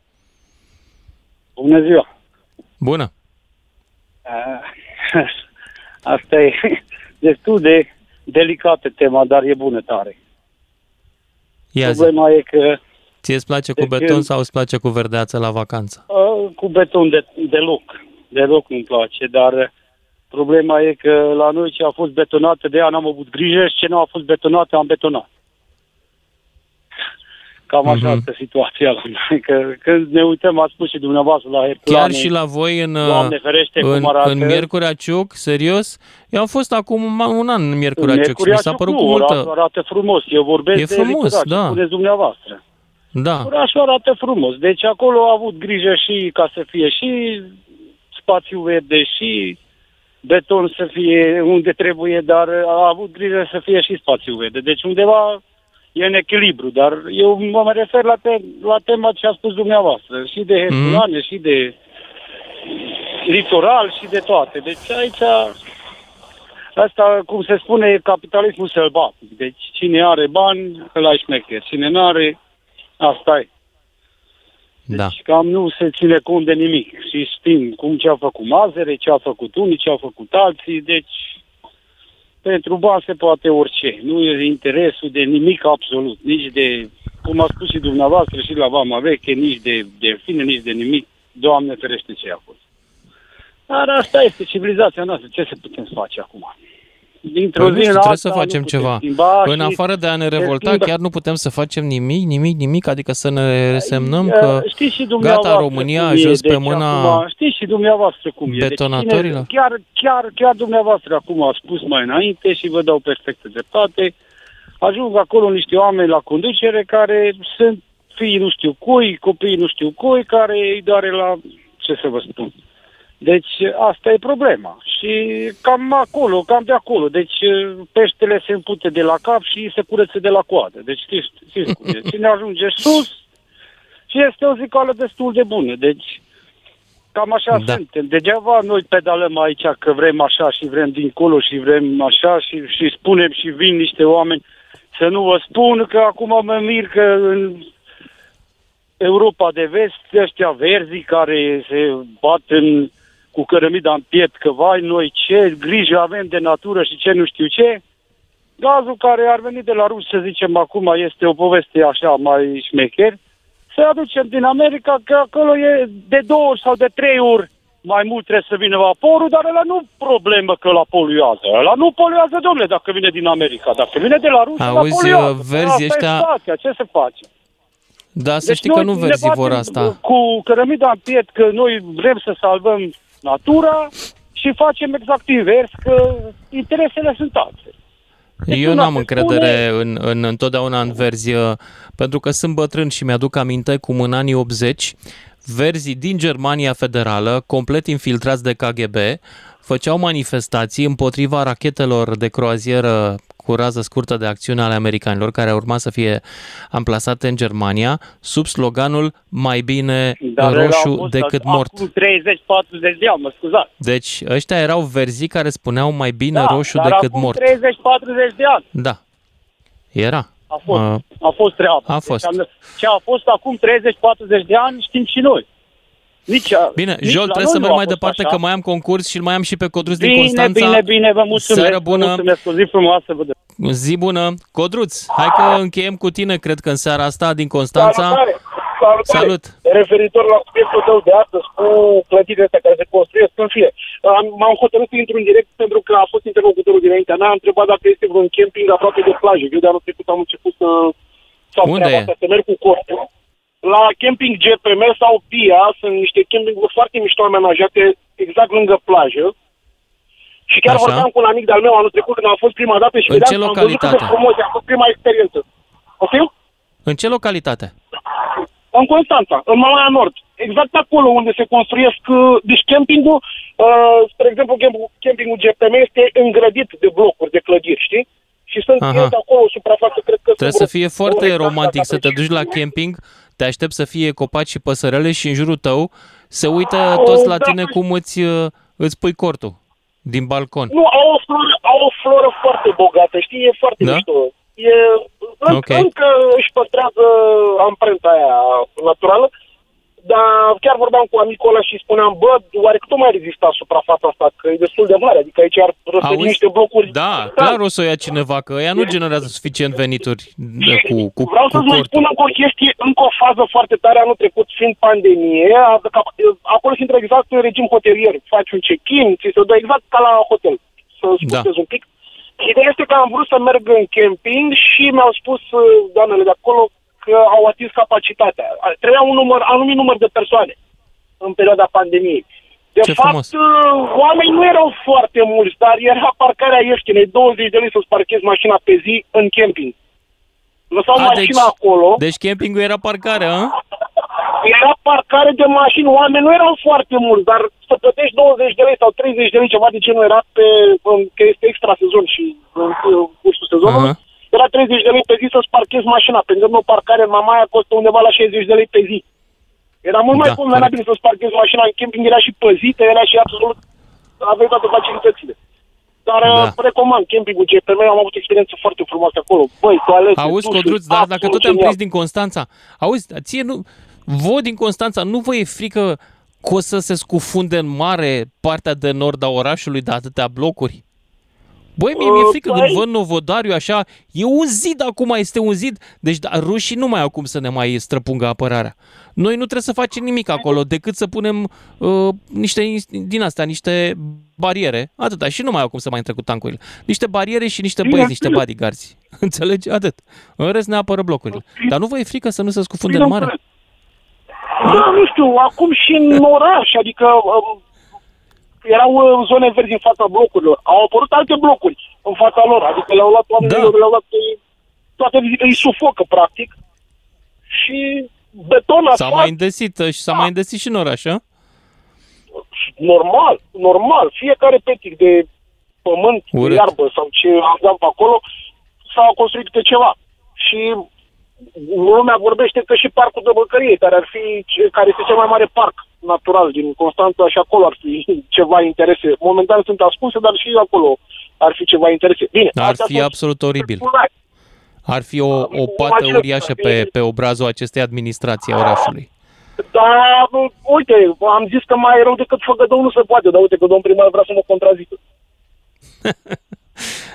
Bună ziua! Bună! Asta e destul de delicată tema, dar e bună tare. Ia Problema zi. e că... Ție îți place cu beton când... sau îți place cu verdeață la vacanță? Cu beton de, deloc. Deloc nu-mi place, dar Problema e că la noi ce a fost betonată, de ea n-am avut grijă și ce nu a fost betonată, am betonat. Cam așa uh-huh. este situația la noi. Că când ne uităm, a spus și dumneavoastră la Herculane. Chiar și la voi în, ferește, în, cum arată. în Miercurea Ciuc, serios? Eu am fost acum un an în Miercurea Ciuc și mi s-a părut cu multă... Arată, arată frumos. Eu vorbesc e de frumos, da. spuneți dumneavoastră. Da. Orașul arată frumos. Deci acolo a avut grijă și ca să fie și spațiu verde și beton să fie unde trebuie, dar a avut grijă să fie și spațiu verde. Deci undeva e în echilibru, dar eu mă refer la, te, la tema ce a spus dumneavoastră, și de Herculane, mm. și de litoral, și de toate. Deci aici Asta, cum se spune, capitalismul sălbatic. Deci cine are bani, îl ai șmecher. Cine nu are, asta e. Deci da. cam nu se ține cont de nimic. Și știm cum ce a făcut Mazere, ce a făcut unii, ce a făcut alții. Deci pentru bani se poate orice. Nu e interesul de nimic absolut. Nici de, cum a spus și dumneavoastră și la Vama Veche, nici de delfine, nici de nimic. Doamne ferește ce a fost. Dar asta este civilizația noastră. Ce se putem face acum? Dintr-o Păi nu zi știu, în trebuie să alta facem nu putem ceva. schimba În și afară de a ne se revolta, schimbă. chiar nu putem să facem nimic, nimic, nimic, adică să ne resemnăm Uh, că știți și dumneavoastră gata, România a cum e, ajuns pe deci mâna Acum, știți și dumneavoastră cum e. Deci detonatorilor. cine- chiar, chiar, chiar dumneavoastră acum a spus mai înainte și vă dau perfectă dreptate. Ajung acolo niște oameni la conducere care sunt fiii nu știu cui, copiii nu știu cui, care îi doare la, ce să vă spun. Deci asta e problema. Și cam acolo, cam de acolo. Deci peștele se împute de la cap și se curăță de la coadă. Deci știți, știți cum e. Cine ajunge sus și este o zicală destul de bună. Deci cam așa Da. da. suntem. Degeaba noi pedalăm aici că vrem așa și vrem dincolo și vrem așa și, și spunem și vin niște oameni să nu vă spun că acum mă mir că în Europa de vest, ăștia verzi care se bat în, cu cărămida în piept, că vai noi ce grijă avem de natură și ce nu știu ce. Gazul care ar veni de la rus, să zicem acum, este o poveste așa mai șmecher, să aducem din America, că acolo e de două ori sau de trei ori mai mult trebuie să vină vaporul, dar ăla nu problemă că la poluează. Ăla nu poluează, domnule, dacă vine din America. Dacă vine de la Rusia, la Auzi, poluează. verzi Asta e ăștia- situația, ce se face? Da, să Deci știi că noi nu ne verzi vor batem asta. Cu cărămida în piept că noi vrem să salvăm natura și facem exact invers, că interesele sunt altfel. Deci Eu una nu am se încredere în, în întotdeauna în verzi, uh, pentru că sunt bătrân și mi-aduc aminte cum în anii 80, verzii din Germania Federală, complet infiltrați de KGB, făceau manifestații împotriva rachetelor de croazieră cu rază scurtă de acțiune ale americanilor, care urma să fie amplasate în Germania, sub sloganul mai bine Dar ele au roșu fost decât acum mort. 30-40 de ani, mă scuzați. Deci ăștia erau verzii care spuneau mai bine Da, roșu dar decât acum mort. 30-40 de ani Da. Era. a fost, Uh, a fost treaba. a fost. Deci, am- ce a fost acum 30-40 de ani știm și noi. Nici, a- Bine, nici Joel, la trebuie să noi merg nu a mai fost departe așa. că mai am concurs și îl mai am și pe Codruț din Bine, Constanța. bine, bine, vă mulțumesc. Seară bună. Vă mulțumesc, o zi frumoasă. Vă dă- Zi bună. Codruț, hai că încheiem cu tine, cred că în seara asta din Constanța. Salutare! Salutare! Salut! Referitor la subiectul tău de astăzi cu clădirile astea care se construiesc în fie. Am- M-am hotărât să intru în direct pentru că a fost interlocutorul dinaintea mea. A întrebat dacă este vreun camping aproape de plajă. Eu de anul trecut am început să fac Unde treaba e? asta, să merg cu cortul. La camping GPM sau PIA sunt niște campinguri foarte mișto amenajate exact lângă plajă. Și chiar Așa. vorbeam cu un amic de-al meu anul trecut când am fost prima dată și În vedeam ce am văzut cât de localitate? frumos, e, a fost prima experiență. Poftim? În ce localitate? În Constanța, în Mamaia Nord. Exact acolo unde se construiesc, uh, deci campingul, uh, spre exemplu, campingul, campingul GPM este îngrădit de blocuri, de clădiri, știi? Și sunt Aha. este acolo o suprafață, cred că Trebuie sunt să fie vreo foarte 2 hectare, romantic dacă să te nu duci la știu. camping, te aștept să fie copaci și păsărele și în jurul tău se uită toți la da. tine cum îți, uh, îți pui cortul din balcon. Nu, au o, floră, au o floră foarte bogată, știi? E foarte Da? mișto. E, în, Ok. Încă își păstrează amprenta aia naturală, dar chiar vorbeam cu amicul ăla și spuneam, bă, oare cât o mai rezista suprafața asta, că e destul de mare, adică aici ar răsări Auzi? niște blocuri. Da, clar o să o ia cineva, că ea nu generează suficient venituri de, cu, cu, Vreau cu să-ți mai cortul. spun încă o chestie, încă o fază foarte tare anul trecut, fiind pandemie, a- ca- acolo se intră exact în regim hotelier. Faci un check-in, ți se dă exact ca la hotel, să scutezi Da. un pic. Ideea este că am vrut să merg în camping și mi-au spus uh, doamnele de acolo că au atins capacitatea. Trebuia un număr, anumit număr de persoane în perioada pandemiei. De Ce fapt, frumos. uh, oamenii nu erau foarte mulți, dar era parcarea ieftină, e 20 de lei să-ți parchezi mașina pe zi în camping. Lăsau A, mașina deci, acolo. deci campingul era parcare, a? Era parcare de mașini, oameni nu erau foarte mulți, dar să plătești 20 de lei sau 30 de lei, ceva de ce nu era pe, în- că este extra sezon și în în cursul sezonului, Aha. Era 30 de lei pe zi să-ți parchezi mașina, pentru că o parcare în Mamaia costă undeva la 60 de lei pe zi. Era mult mai Da, convenabil să-ți parchezi mașina în camping, era și păzită, era și absolut, aveai toate facilitățile. Dar Da. da. recomand campingul GPM, am avut experiență foarte frumoasă acolo. Băi, toalete, Auzi, dușuri, Codruț, dar dacă absolut tot te-am genial. prins din Constanța, auzi, ție nu, voi din Constanța, nu vă e frică că o să se scufunde în mare partea de nord a orașului de atâtea blocuri? Băi, mie mi-e Uh, frică păi- când văd Novodariu așa, e un zid acum, este un zid. Deci da, rușii nu mai au cum să ne mai străpungă apărarea. Noi nu trebuie să facem nimic acolo decât să punem uh, niște ins- din astea, niște bariere, atâta, și nu mai au cum să mai intre cu tancurile. Niște bariere și niște Bine, băieți, niște bine. bodyguards. Înțelegi? Atât. În rest ne apără blocurile. Dar nu vă e frică să nu se scufunde în mare? Da, nu știu, acum și în oraș, adică um, erau uh, zone verzi în fața blocurilor. Au apărut alte blocuri în fața lor, adică le-au luat oamenilor, da. le-au luat pe toate, îi sufocă, practic. Și beton, S-a asfalt, mai îndesit uh, și s-a mai îndesit și în oraș, a? normal, normal. Fiecare petic de pământ, Urât. de iarbă sau ce aveam pe acolo, s-a construit pe ceva. Și lumea vorbește că și parcul de Băcărie, care ar fi, ce- care este cel mai mare parc natural din Constanța și acolo ar fi ceva interese. Momentan sunt ascunse, dar și acolo ar fi ceva interese. Bine, Ar astea fi sunt absolut oribil. speculări. Ar fi o, o pată imagină- uriașă pe, pe obrazul acestei administrații a orașului. Dar, uite, am zis că mai e rău decât făgădău nu se poate, dar uite că domnul primar vrea să mă contrazică.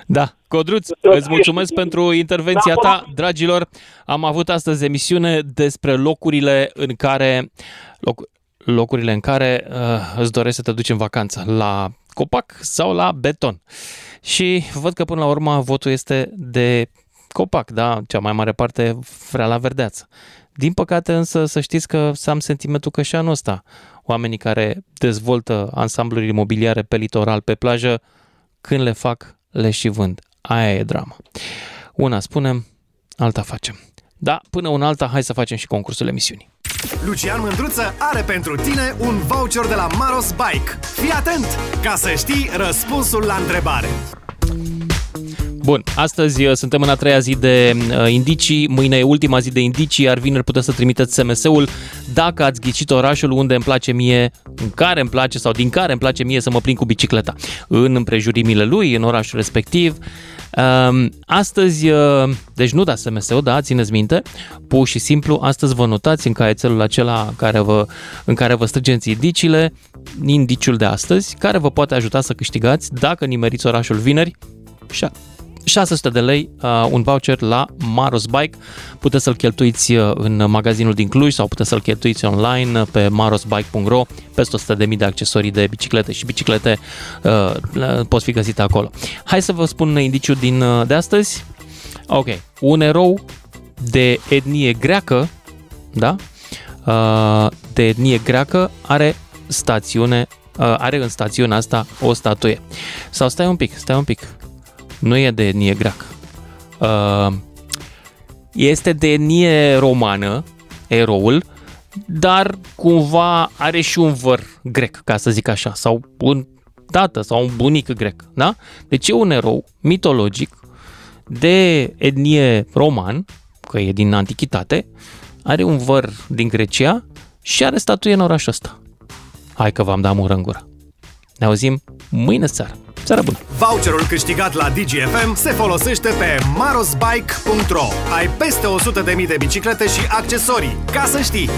Da, Codruț, îți mulțumesc pentru intervenția ta. Dragilor, am avut astăzi emisiune despre locurile în care loc, locurile în care uh, îți dorești să te duci în vacanță, la copac sau la beton. Și văd că până la urmă votul este de copac, da, cea mai mare parte vrea la verdeață. Din păcate însă să știți că să am sentimentul că și anul ăsta oamenii care dezvoltă ansambluri imobiliare pe litoral, pe plajă, când le fac, le și vând. Aia e drama. Una spunem, alta facem. Da, până una alta, hai să facem și concursul emisiunii. Lucian Mândruță are pentru tine un voucher de la Maros Bike. Fii atent ca să știi răspunsul la întrebare. Bun, astăzi uh, suntem în a treia zi de uh, indicii, mâine e ultima zi de indicii, iar vineri puteți să trimiteți SMS-ul dacă ați ghicit orașul unde îmi place mie, în care îmi place sau din care îmi place mie să mă plimb cu bicicleta. În împrejurimile lui, în orașul respectiv. Um, Astăzi, uh, deci nu dați SMS-ul, da, țineți minte, pur și simplu, astăzi vă notați în caietelul acela care vă, în care vă strângeți indiciile, indiciul de astăzi, care vă poate ajuta să câștigați dacă nimeriți orașul vineri, și 600 de lei, uh, un voucher la Maros Bike. Puteți să-l cheltuiți uh, în magazinul din Cluj sau puteți să-l cheltuiți online uh, pe marosbike.ro. Peste 100 de, de accesorii de biciclete și biciclete uh, pot fi găsite acolo. Hai să vă spun indiciul din, uh, de astăzi. Ok, un erou de etnie greacă, da? Uh, de etnie greacă are stațiune, uh, are în stațiunea asta o statuie. Sau stai un pic, stai un pic. Nu e de etnie greacă. Uh, este de etnie romană, eroul, dar cumva are și un văr grec, ca să zic așa, sau un tată sau un bunic grec, da? Deci e un erou mitologic de etnie roman, că e din antichitate, are un văr din Grecia și are statuie în orașul ăsta. Hai că v-am dat mură în gură. Ne auzim mâine seară. Seara bună! Voucherul câștigat la DGFM se folosește pe marosbike.ro. Ai peste 100.000 de biciclete și accesorii. Ca să știi!